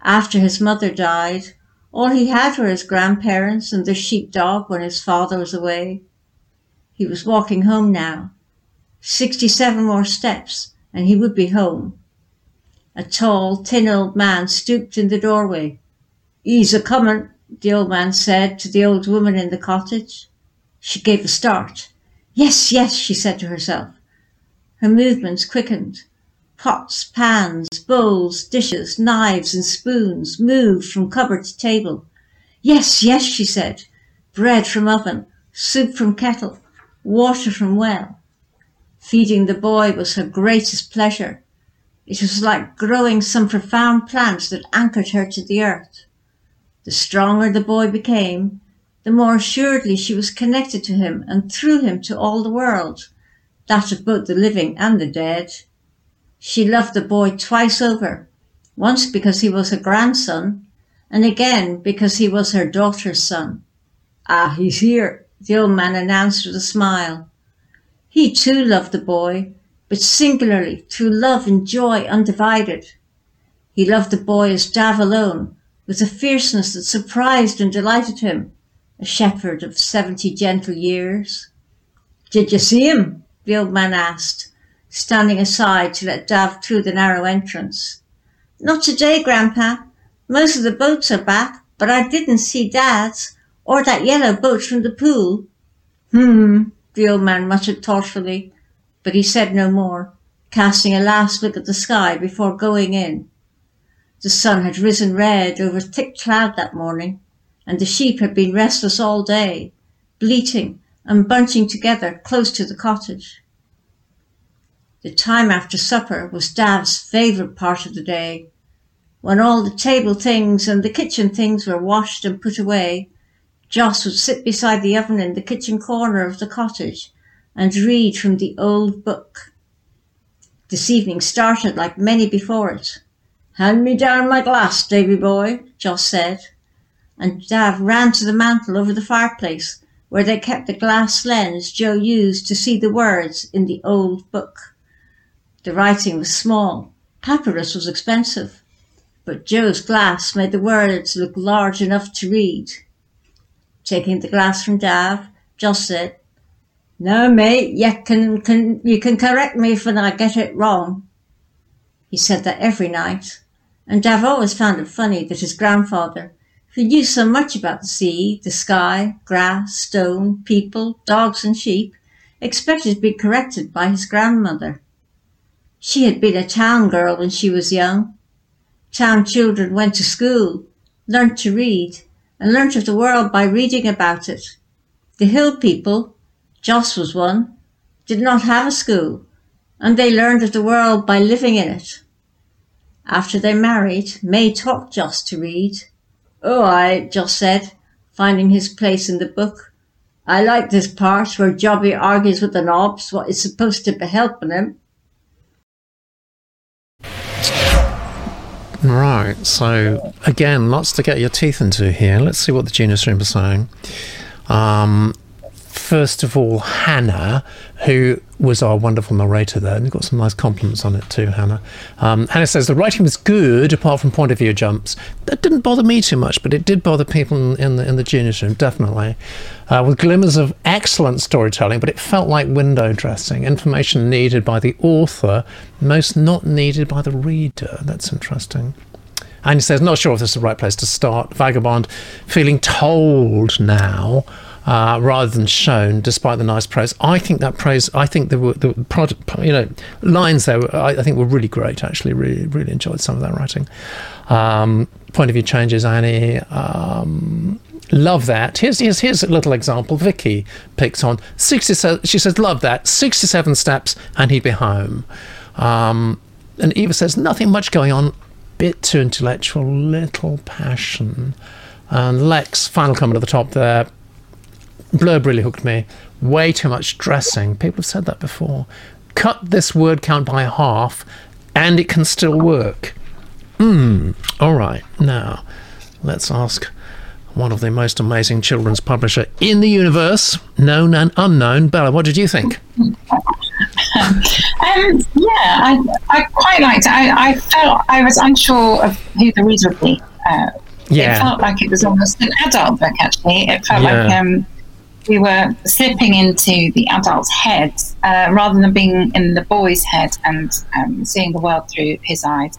After his mother died, all he had were his grandparents and their sheepdog when his father was away. He was walking home now. Sixty-seven more steps, and he would be home. A tall, thin old man stooped in the doorway. He's a comin', the old man said to the old woman in the cottage. She gave a start. Yes, yes, she said to herself. Her movements quickened. Pots, pans, bowls, dishes, knives, and spoons moved from cupboard to table. Yes, yes, she said. Bread from oven, soup from kettle, water from well. Feeding the boy was her greatest pleasure. It was like growing some profound plant that anchored her to the earth. The stronger the boy became, the more assuredly she was connected to him and through him to all the world, that of both the living and the dead. She loved the boy twice over, once because he was her grandson, and again because he was her daughter's son. Ah, he's here, the old man announced with a smile. He too loved the boy, but singularly through love and joy undivided. He loved the boy as Dav alone, with a fierceness that surprised and delighted him, a shepherd of seventy gentle years. Did you see him? the old man asked, standing aside to let Dav through the narrow entrance. Not today, Grandpa. Most of the boats are back, but I didn't see Dad's, or that yellow boat from the pool. Hmm, the old man muttered thoughtfully, but he said no more, casting a last look at the sky before going in. The sun had risen red over thick cloud that morning, and the sheep had been restless all day, bleating and bunching together close to the cottage. The time after supper was Dav's favourite part of the day. When all the table things and the kitchen things were washed and put away, Joss would sit beside the oven in the kitchen corner of the cottage and read from the old book. This evening started like many before it. Hand me down my glass, Davy boy, Joss said, and Dav ran to the mantel over the fireplace where they kept the glass lens Joss used to see the words in the old book. The writing was small. Papyrus was expensive, but Joe's glass made the words look large enough to read. Taking the glass from Dav, Joss said, "No, mate, you can, can you can correct me if I get it wrong." He said that every night, and Dav always found it funny that his grandfather, who knew so much about the sea, the sky, grass, stone, people, dogs, and sheep, expected to be corrected by his grandmother. She had been a town girl when she was young. Town children went to school, learnt to read, and learnt of the world by reading about it. The hill people, Joss was one, did not have a school, and they learned of the world by living in it. After they married, May taught Joss to read. Oh, I, Joss said, finding his place in the book. I like this part where Jobby argues with the knobs what is supposed to be helping him. Right, so again, lots to get your teeth into here. Let's see what the Genius Room are saying. Um, first of all, Hannah, who was our wonderful narrator there, and got some nice compliments on it too, Hannah. Um, Hannah says the writing was good, apart from point of view jumps. That didn't bother me too much, but it did bother people in, in the in the Genius Room, definitely. Uh, with glimmers of excellent storytelling, but it felt like window dressing, information needed by the author, most not needed by the reader. That's interesting. And he says, not sure if this is the right place to start. Vagabond feeling told now uh, rather than shown, despite the nice praise. I think that praise, I think the, the product, you know, lines there, I, I, think were really great. Actually, really, really enjoyed some of that writing. Um, point of view changes, Annie. Um, love that. Here's, here's here's a little example. Vicky picks on 67. She says, love that. 67 steps, and he'd be home. Um, and Eva says, nothing much going on. Bit too intellectual, little passion. And Lex, final comment at the top there blurb really hooked me. Way too much dressing. People have said that before. Cut this word count by half, and it can still work. Hmm. All right. Now, let's ask one of the most amazing children's publisher in the universe, known and unknown. Bella, what did you think? <laughs> um, yeah, I, I quite liked it. I, I, felt I was unsure of who the reader would be. Uh, yeah. It felt like it was almost an adult book, actually. It felt yeah. like um, we were slipping into the adult's head uh, rather than being in the boy's head and um, seeing the world through his eyes.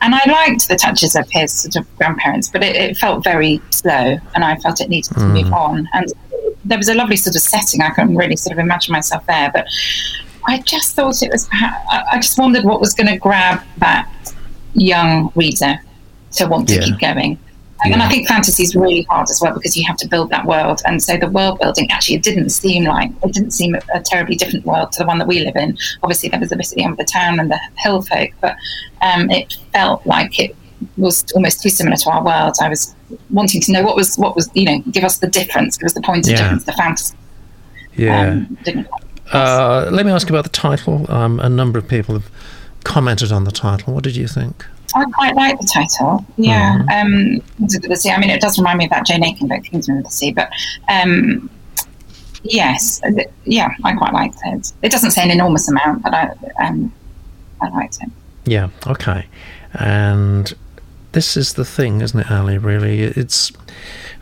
And I liked the touches of his sort of grandparents, but it, it felt very slow, and I felt it needed to mm. move on. And there was a lovely sort of setting. I couldn't really sort of imagine myself there, but I just thought it was. I just wondered what was going to grab that young reader to want to yeah. keep going. Yeah. And I think fantasy is really hard as well because you have to build that world. And so the world building actually it didn't seem like it didn't seem a, terribly different world to the one that we live in. Obviously, there was a bit of the, the town and the hill folk, but um, it felt like it was almost too similar to our world. I was wanting to know what was what was you know give us the difference. It was the point of yeah. difference, the fantasy. Yeah. Um, uh, let me ask about the title. Um, a number of people have commented on the title. What did you think? I quite like the title. Yeah. Mm-hmm. Um, the Sea. I mean, it does remind me of that Joan Aiken book, Kingsman of the Sea. But um, yes, yeah, I quite liked it. It doesn't say an enormous amount, but I, um, I liked it. Yeah. Okay. And this is the thing, isn't it, Ali? Really, it's.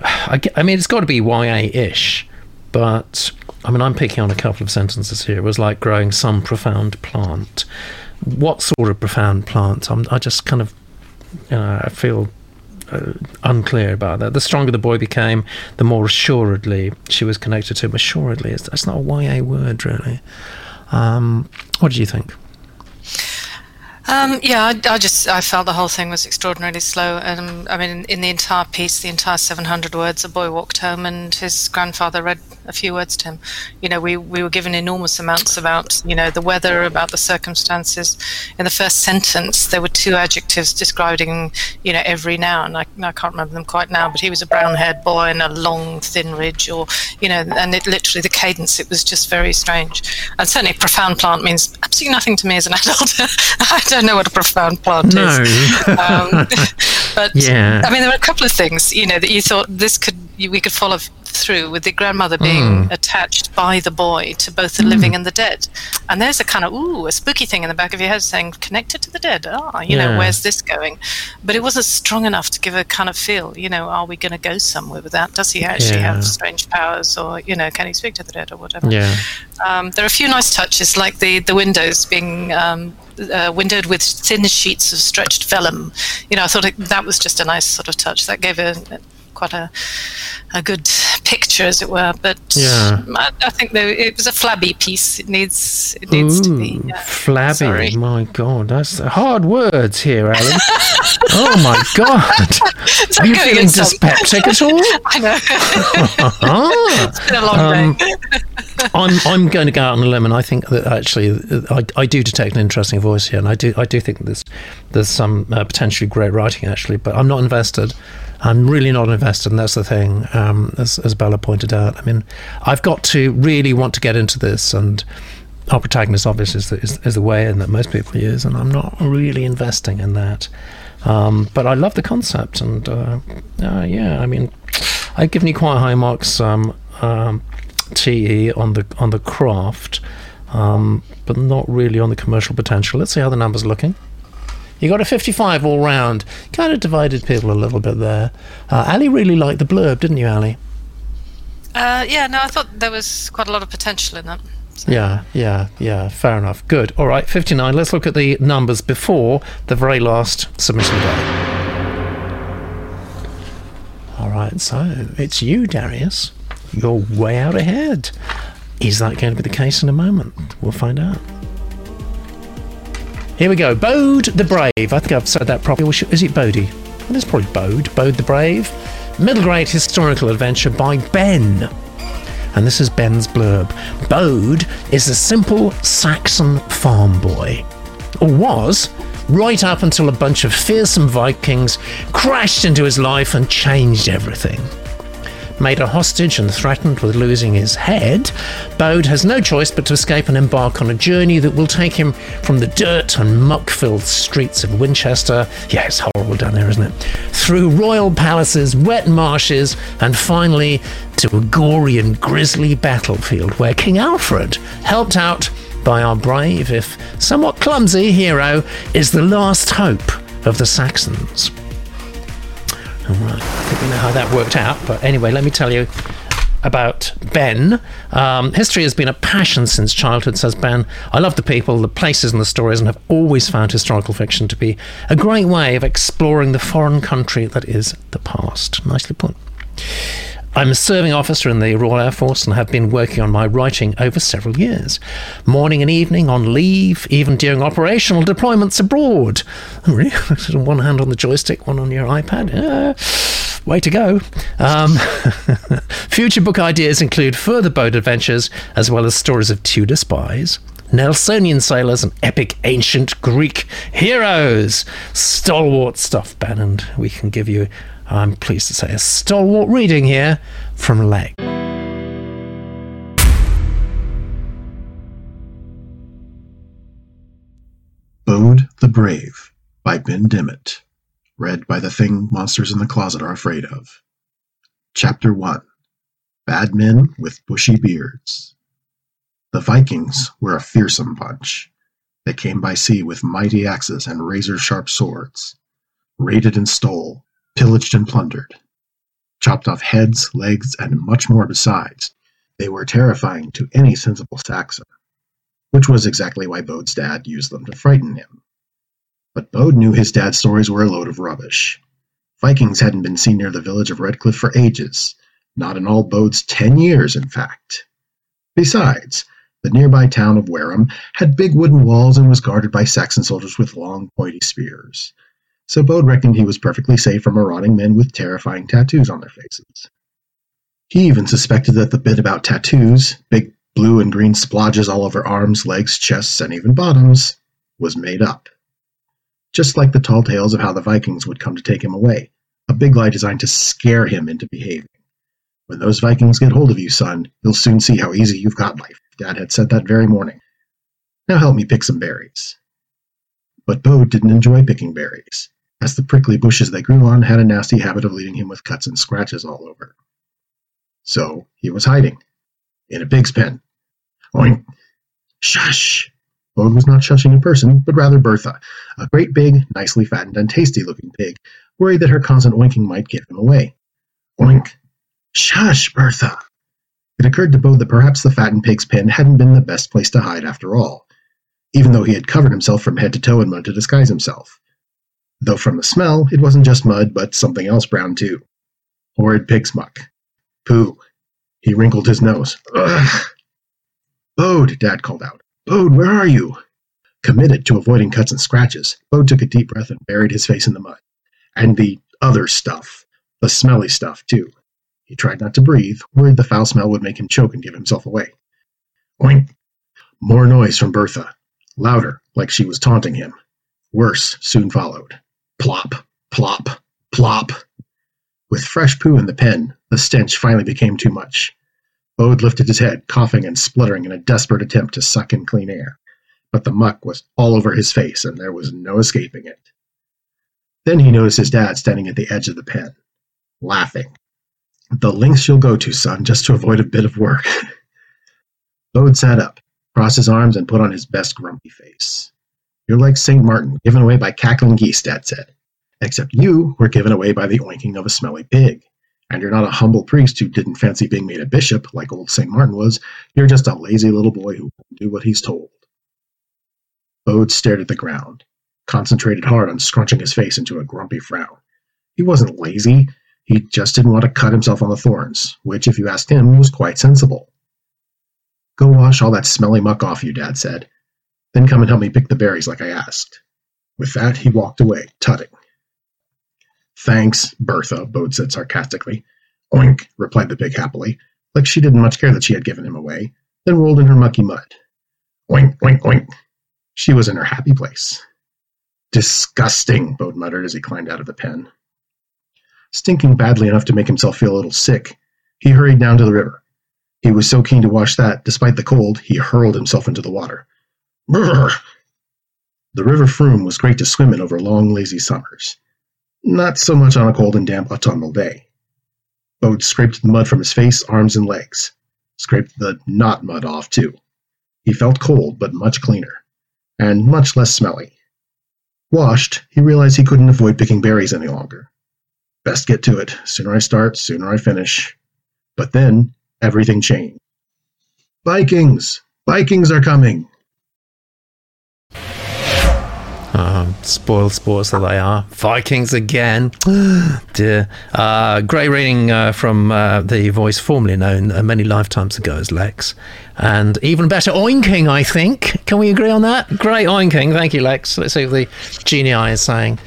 I, I mean, it's got to be YA-ish, but I mean, I'm picking on a couple of sentences here. It was like growing some profound plant what sort of profound plants? I'm, I just kind of, you know, I feel uh, unclear about that. The stronger the boy became, the more assuredly she was connected to him. Assuredly, it's, that's not a YA word, really. Um, what do you think? Um, yeah, I, I, just I felt the whole thing was extraordinarily slow. And I mean, in the entire piece, the entire 700 words, a boy walked home and his grandfather read a few words to him. You know, we, we were given enormous amounts about you know the weather, about the circumstances. In the first sentence, there were two adjectives describing you know every noun. I, I can't remember them quite now, but he was a brown-haired boy in a long, thin ridge, or you know, and it literally the cadence. It was just very strange. And certainly, profound plant means absolutely nothing to me as an <laughs> adult. I don't know what a profound plant no. is. Um, <laughs> but yeah. I mean, there were a couple of things, you know, that you thought this could we could follow through with the grandmother being mm. attached by the boy to both the mm. living and the dead. And there's a kind of ooh, a spooky thing in the back of your head saying connected to the dead. Ah, you yeah. know, where's this going? But it wasn't strong enough to give a kind of feel. You know, are we going to go somewhere with that? Does he actually yeah. have strange powers, or you know, can he speak to the dead or whatever? Yeah. Um, there are a few nice touches, like the the windows being um, uh, windowed with thin sheets of stretched vellum. You know, I thought it, that was just a nice sort of touch. That gave a, quite a a good picture, as it were. But yeah. I, I think it was a flabby piece. It needs it needs Ooh, to be yeah. flabby. Sorry. My God, that's hard words here, Alan. <laughs> oh my God, are you feeling dyspeptic at all? <laughs> I know. <laughs> it's been a long um, day. I'm I'm going to go out on a limb, and I think that actually I, I do detect an interesting voice here, and I do I do think there's there's some uh, potentially great writing actually, but I'm not invested. I'm really not invested, and that's the thing, um, as, as Bella pointed out. I mean, I've got to really want to get into this, and our protagonist obviously is the, is, is the way in that most people use, and I'm not really investing in that. Um, but I love the concept, and uh, uh, yeah, I mean, I've given you quite high marks, um, um, TE on the on the craft, um, but not really on the commercial potential. Let's see how the numbers looking. You got a 55 all round. Kind of divided people a little bit there. Uh, Ali really liked the blurb, didn't you, Ali? Uh, yeah, no, I thought there was quite a lot of potential in that. So. Yeah, yeah, yeah. Fair enough. Good. All right, 59. Let's look at the numbers before the very last submission day. All right, so it's you, Darius. You're way out ahead. Is that going to be the case in a moment? We'll find out. Here we go. Bode the Brave. I think I've said that properly. Is it Bodie? Well, it's probably Bode. Bode the Brave. Middle grade historical adventure by Ben. And this is Ben's blurb. Bode is a simple Saxon farm boy. Or was, right up until a bunch of fearsome Vikings crashed into his life and changed everything made a hostage and threatened with losing his head, Bode has no choice but to escape and embark on a journey that will take him from the dirt and muck filled streets of Winchester. Yeah, it's horrible down there, isn't it? Through royal palaces, wet marshes, and finally to a gory and grisly battlefield where King Alfred, helped out by our brave, if somewhat clumsy hero, is the last hope of the Saxons. All right, I think we know how that worked out. But anyway, let me tell you about Ben. Um, history has been a passion since childhood, says Ben. I love the people, the places, and the stories, and have always found historical fiction to be a great way of exploring the foreign country that is the past. Nicely put. I'm a serving officer in the Royal Air Force and have been working on my writing over several years. Morning and evening, on leave, even during operational deployments abroad. <laughs> <laughs> One hand on the joystick, one on your iPad. Uh, way to go. Um, <laughs> future book ideas include further Bode adventures, as well as stories of Tudor spies. Nelsonian sailors and epic ancient Greek heroes. Stalwart stuff, and we can give you I'm pleased to say, a stalwart reading here from Lex. Bode the Brave by Ben Dimmitt. Read by the thing monsters in the closet are afraid of. Chapter 1 Bad Men with Bushy Beards. The Vikings were a fearsome bunch. They came by sea with mighty axes and razor sharp swords, raided and stole, pillaged and plundered, chopped off heads, legs, and much more besides. They were terrifying to any sensible Saxon, which was exactly why Bode's dad used them to frighten him. But Bode knew his dad's stories were a load of rubbish. Vikings hadn't been seen near the village of Redcliffe for ages, not in all Bode's ten years, in fact. Besides, The nearby town of Wareham had big wooden walls and was guarded by Saxon soldiers with long, pointy spears. So Bode reckoned he was perfectly safe from marauding men with terrifying tattoos on their faces. He even suspected that the bit about tattoos, big blue and green splodges all over arms, legs, chests, and even bottoms, was made up. Just like the tall tales of how the Vikings would come to take him away, a big lie designed to scare him into behaving. When those Vikings get hold of you, son, you'll soon see how easy you've got life. Dad had said that very morning. Now help me pick some berries. But Bode didn't enjoy picking berries, as the prickly bushes they grew on had a nasty habit of leaving him with cuts and scratches all over. So he was hiding in a pig's pen. Oink! Shush! Bode was not shushing in person, but rather Bertha, a great big, nicely fattened and tasty looking pig, worried that her constant oinking might give him away. Oink! Shush, Bertha! It occurred to Bode that perhaps the fattened pig's pen hadn't been the best place to hide after all, even though he had covered himself from head to toe in mud to disguise himself. Though from the smell, it wasn't just mud, but something else brown too. Horrid pig's muck. Pooh. He wrinkled his nose. Ugh. Bode, Dad called out. Bode, where are you? Committed to avoiding cuts and scratches, Bode took a deep breath and buried his face in the mud. And the other stuff. The smelly stuff, too. He tried not to breathe, worried the foul smell would make him choke and give himself away. Oink! More noise from Bertha. Louder, like she was taunting him. Worse soon followed. Plop, plop, plop. With fresh poo in the pen, the stench finally became too much. Bode lifted his head, coughing and spluttering in a desperate attempt to suck in clean air. But the muck was all over his face, and there was no escaping it. Then he noticed his dad standing at the edge of the pen, laughing. The lengths you'll go to, son, just to avoid a bit of work. <laughs> Bode sat up, crossed his arms, and put on his best grumpy face. You're like St. Martin, given away by cackling geese, Dad said. Except you were given away by the oinking of a smelly pig. And you're not a humble priest who didn't fancy being made a bishop like old St. Martin was. You're just a lazy little boy who won't do what he's told. Bode stared at the ground, concentrated hard on scrunching his face into a grumpy frown. He wasn't lazy. He just didn't want to cut himself on the thorns, which, if you asked him, was quite sensible. Go wash all that smelly muck off you, Dad said. Then come and help me pick the berries like I asked. With that, he walked away, tutting. Thanks, Bertha, Bode said sarcastically. Oink, replied the pig happily, like she didn't much care that she had given him away, then rolled in her mucky mud. Oink, oink, oink. She was in her happy place. Disgusting, Bode muttered as he climbed out of the pen. Stinking badly enough to make himself feel a little sick, he hurried down to the river. He was so keen to wash that, despite the cold, he hurled himself into the water. Brrr! The River Frome was great to swim in over long, lazy summers. Not so much on a cold and damp autumnal day. Bode scraped the mud from his face, arms, and legs. Scraped the not mud off, too. He felt cold, but much cleaner. And much less smelly. Washed, he realized he couldn't avoid picking berries any longer. Best get to it. Sooner I start, sooner I finish. But then, everything changed. Vikings! Vikings are coming! Spoiled sports that they are. Vikings again. <gasps> Dear. Uh, great reading uh, from uh, the voice formerly known uh, many lifetimes ago as Lex. And even better oinking, I think. Can we agree on that? Great oinking. Thank you, Lex. Let's see what the genie is saying.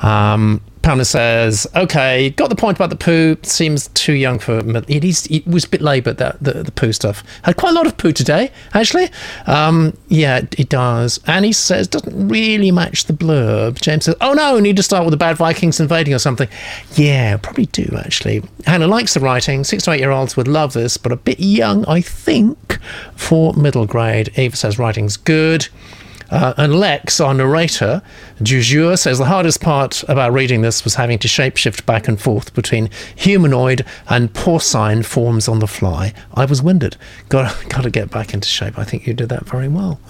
Um, Pamela says, "Okay, got the point about the poo. Seems too young for it. Is, it was a bit laboured that the, the poo stuff had quite a lot of poo today, actually. Um, yeah, it, it does. Annie says doesn't really match the blurb. James says, "Oh no, need to start with the bad Vikings invading or something." Yeah, probably do actually. Hannah likes the writing. Six to eight year olds would love this, but a bit young, I think, for middle grade. Eva says writing's good. Uh, and Lex, our narrator, Jujur, says the hardest part about reading this was having to shapeshift back and forth between humanoid and porcine forms on the fly. I was winded. Got, got to get back into shape. I think you did that very well.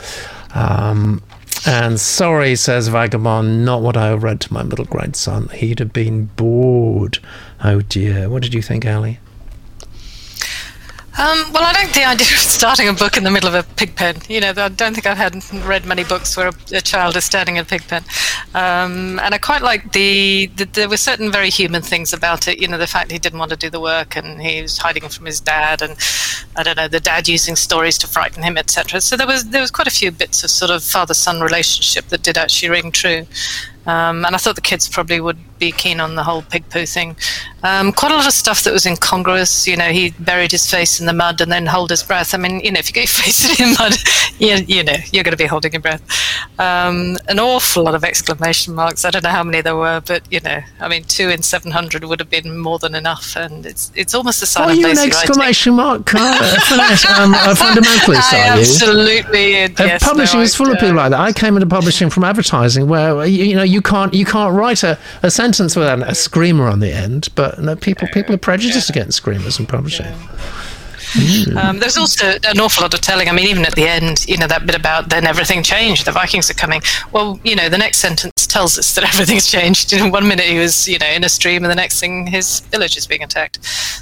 Um, and sorry, says Vagabond, not what I read to my middle grade son. He'd have been bored. Oh dear. What did you think, Ali? Um, well, I like the idea of starting a book in the middle of a pig pen. You know, I don't think I've had read many books where a, a child is standing in a pig pen. Um, and I quite like the, the, there were certain very human things about it. You know, the fact he didn't want to do the work and he was hiding from his dad, and I don't know, the dad using stories to frighten him, etc. So there was there was quite a few bits of sort of father son relationship that did actually ring true. Um, and I thought the kids probably would be keen on the whole pig poo thing. Um, quite a lot of stuff that was incongruous. You know, he buried his face in the mud and then hold his breath. I mean, you know, if you get your <laughs> face in the mud, you, you know, you're going to be holding your breath. Um, an awful lot of exclamation marks. I don't know how many there were, but you know, I mean, two in seven hundred would have been more than enough, and it's it's almost a sign Are you an exclamation mark uh, <laughs> finesse, um, a fundamentalist? I Are you? absolutely. Uh, yes, publishing no, is full of people like that. I came into publishing from advertising, where you know you can't you can't write a, a sentence without a screamer on the end. But no, people people are prejudiced against screamers in publishing. Um, there's also an awful lot of telling. I mean, even at the end, you know, that bit about then everything changed. The Vikings are coming. Well, you know, the next sentence tells us that <laughs> everything's changed. In one minute he was, you know, in a stream, and the next thing his village is being attacked.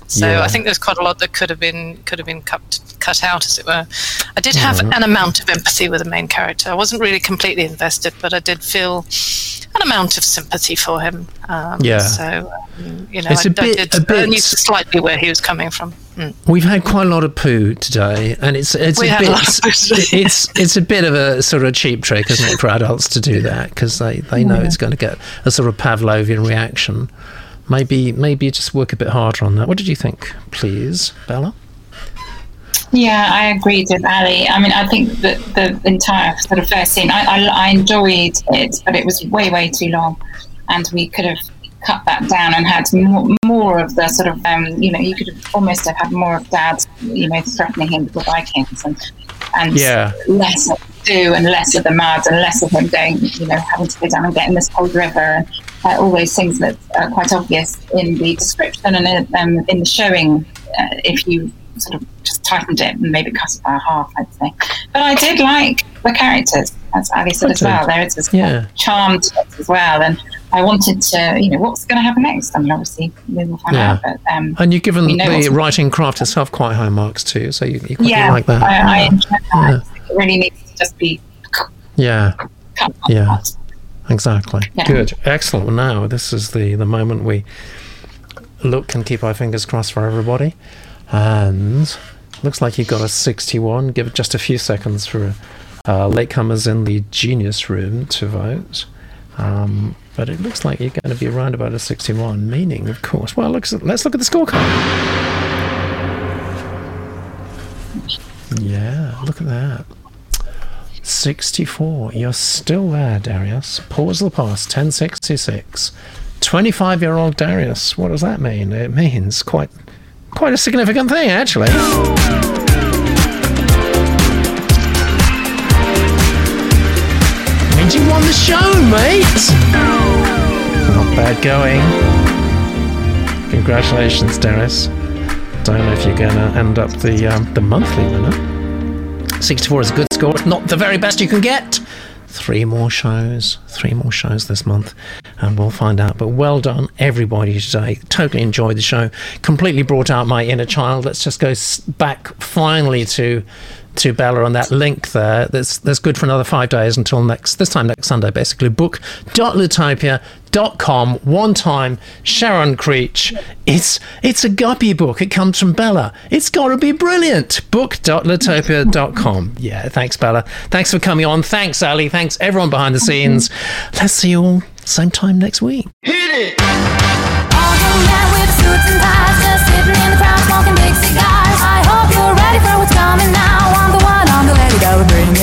So Yeah. I think there's quite a lot that could have been could have been cut cut out, as it were. I did have an amount of empathy with the main character. I wasn't really completely invested, but I did feel an amount of sympathy for him. Um, Yeah. So um, you know, It's I, a bit- I a did bit- I knew slightly where he was coming from. Mm. We've had quite a lot of poo today, and it's it's We a a bit lot of poo today. <laughs> it's it's a bit of a sort of cheap trick, isn't it, for adults to do that because they, they know it's going to get a sort of Pavlovian reaction. Maybe maybe just work a bit harder on that. What did you think, please, Bella? Yeah, I agreed with Ali. I mean, I think that the entire sort of first scene, I, I, I enjoyed it, but it was way, way too long. And we could have cut that down and had more, more of the sort of, um, you know, you could have almost have had more of Dad, you know, threatening him with the Vikings and, and Yeah. less of Stu and less of the mud and less of him going, you know, having to go down and get in this cold river and uh, all those things that are quite obvious in the description and in, um, in the showing. Uh, if you sort of just tightened it and maybe cut it by half, I'd say. But I did like the characters, as Ali said as well. There is this Yeah. charm to it as well, and I wanted to, you know, what's going to happen next? I mean, obviously we will find Yeah. out, but um, And you've given We know what's- the writing craft itself quite high marks too, so you, you quite yeah, like that. I, I enjoy that. Yeah. It really needs to just be yeah. cut. Yeah. Exactly. Good. Excellent. Well, now this is the the moment we look and keep our fingers crossed for everybody. And looks like you got a 61. Give it just a few seconds for uh, latecomers in the genius room to vote. Um, but it looks like you're going to be around about a 61, meaning, of course. Well, looks, let's look at the scorecard. Yeah, look at that. 64. You're still there, Darius. Pause the past. 1066. 25 year old Darius. What does that mean? It means quite quite a significant thing, actually. Means you won the show, mate! Not bad going. Congratulations, Darius. Don't know if you're going to end up the um, the monthly winner. 64 is a good score. It's not the very best you can get. Three more shows, three more shows this month, and we'll find out. But well done, everybody today. Totally enjoyed the show. Completely brought out my inner child. Let's just go back finally to to Bella on that link there. That's that's good for another five days until next this time next Sunday. Basically, book.litopia.com. One time, Sharon Creech. It's it's a guppy book. It comes from Bella. It's got to be brilliant. Book.litopia.com. Yeah, thanks Bella. Thanks for coming on. Thanks Ali. Thanks everyone behind the scenes. Let's see you all same time next week. All young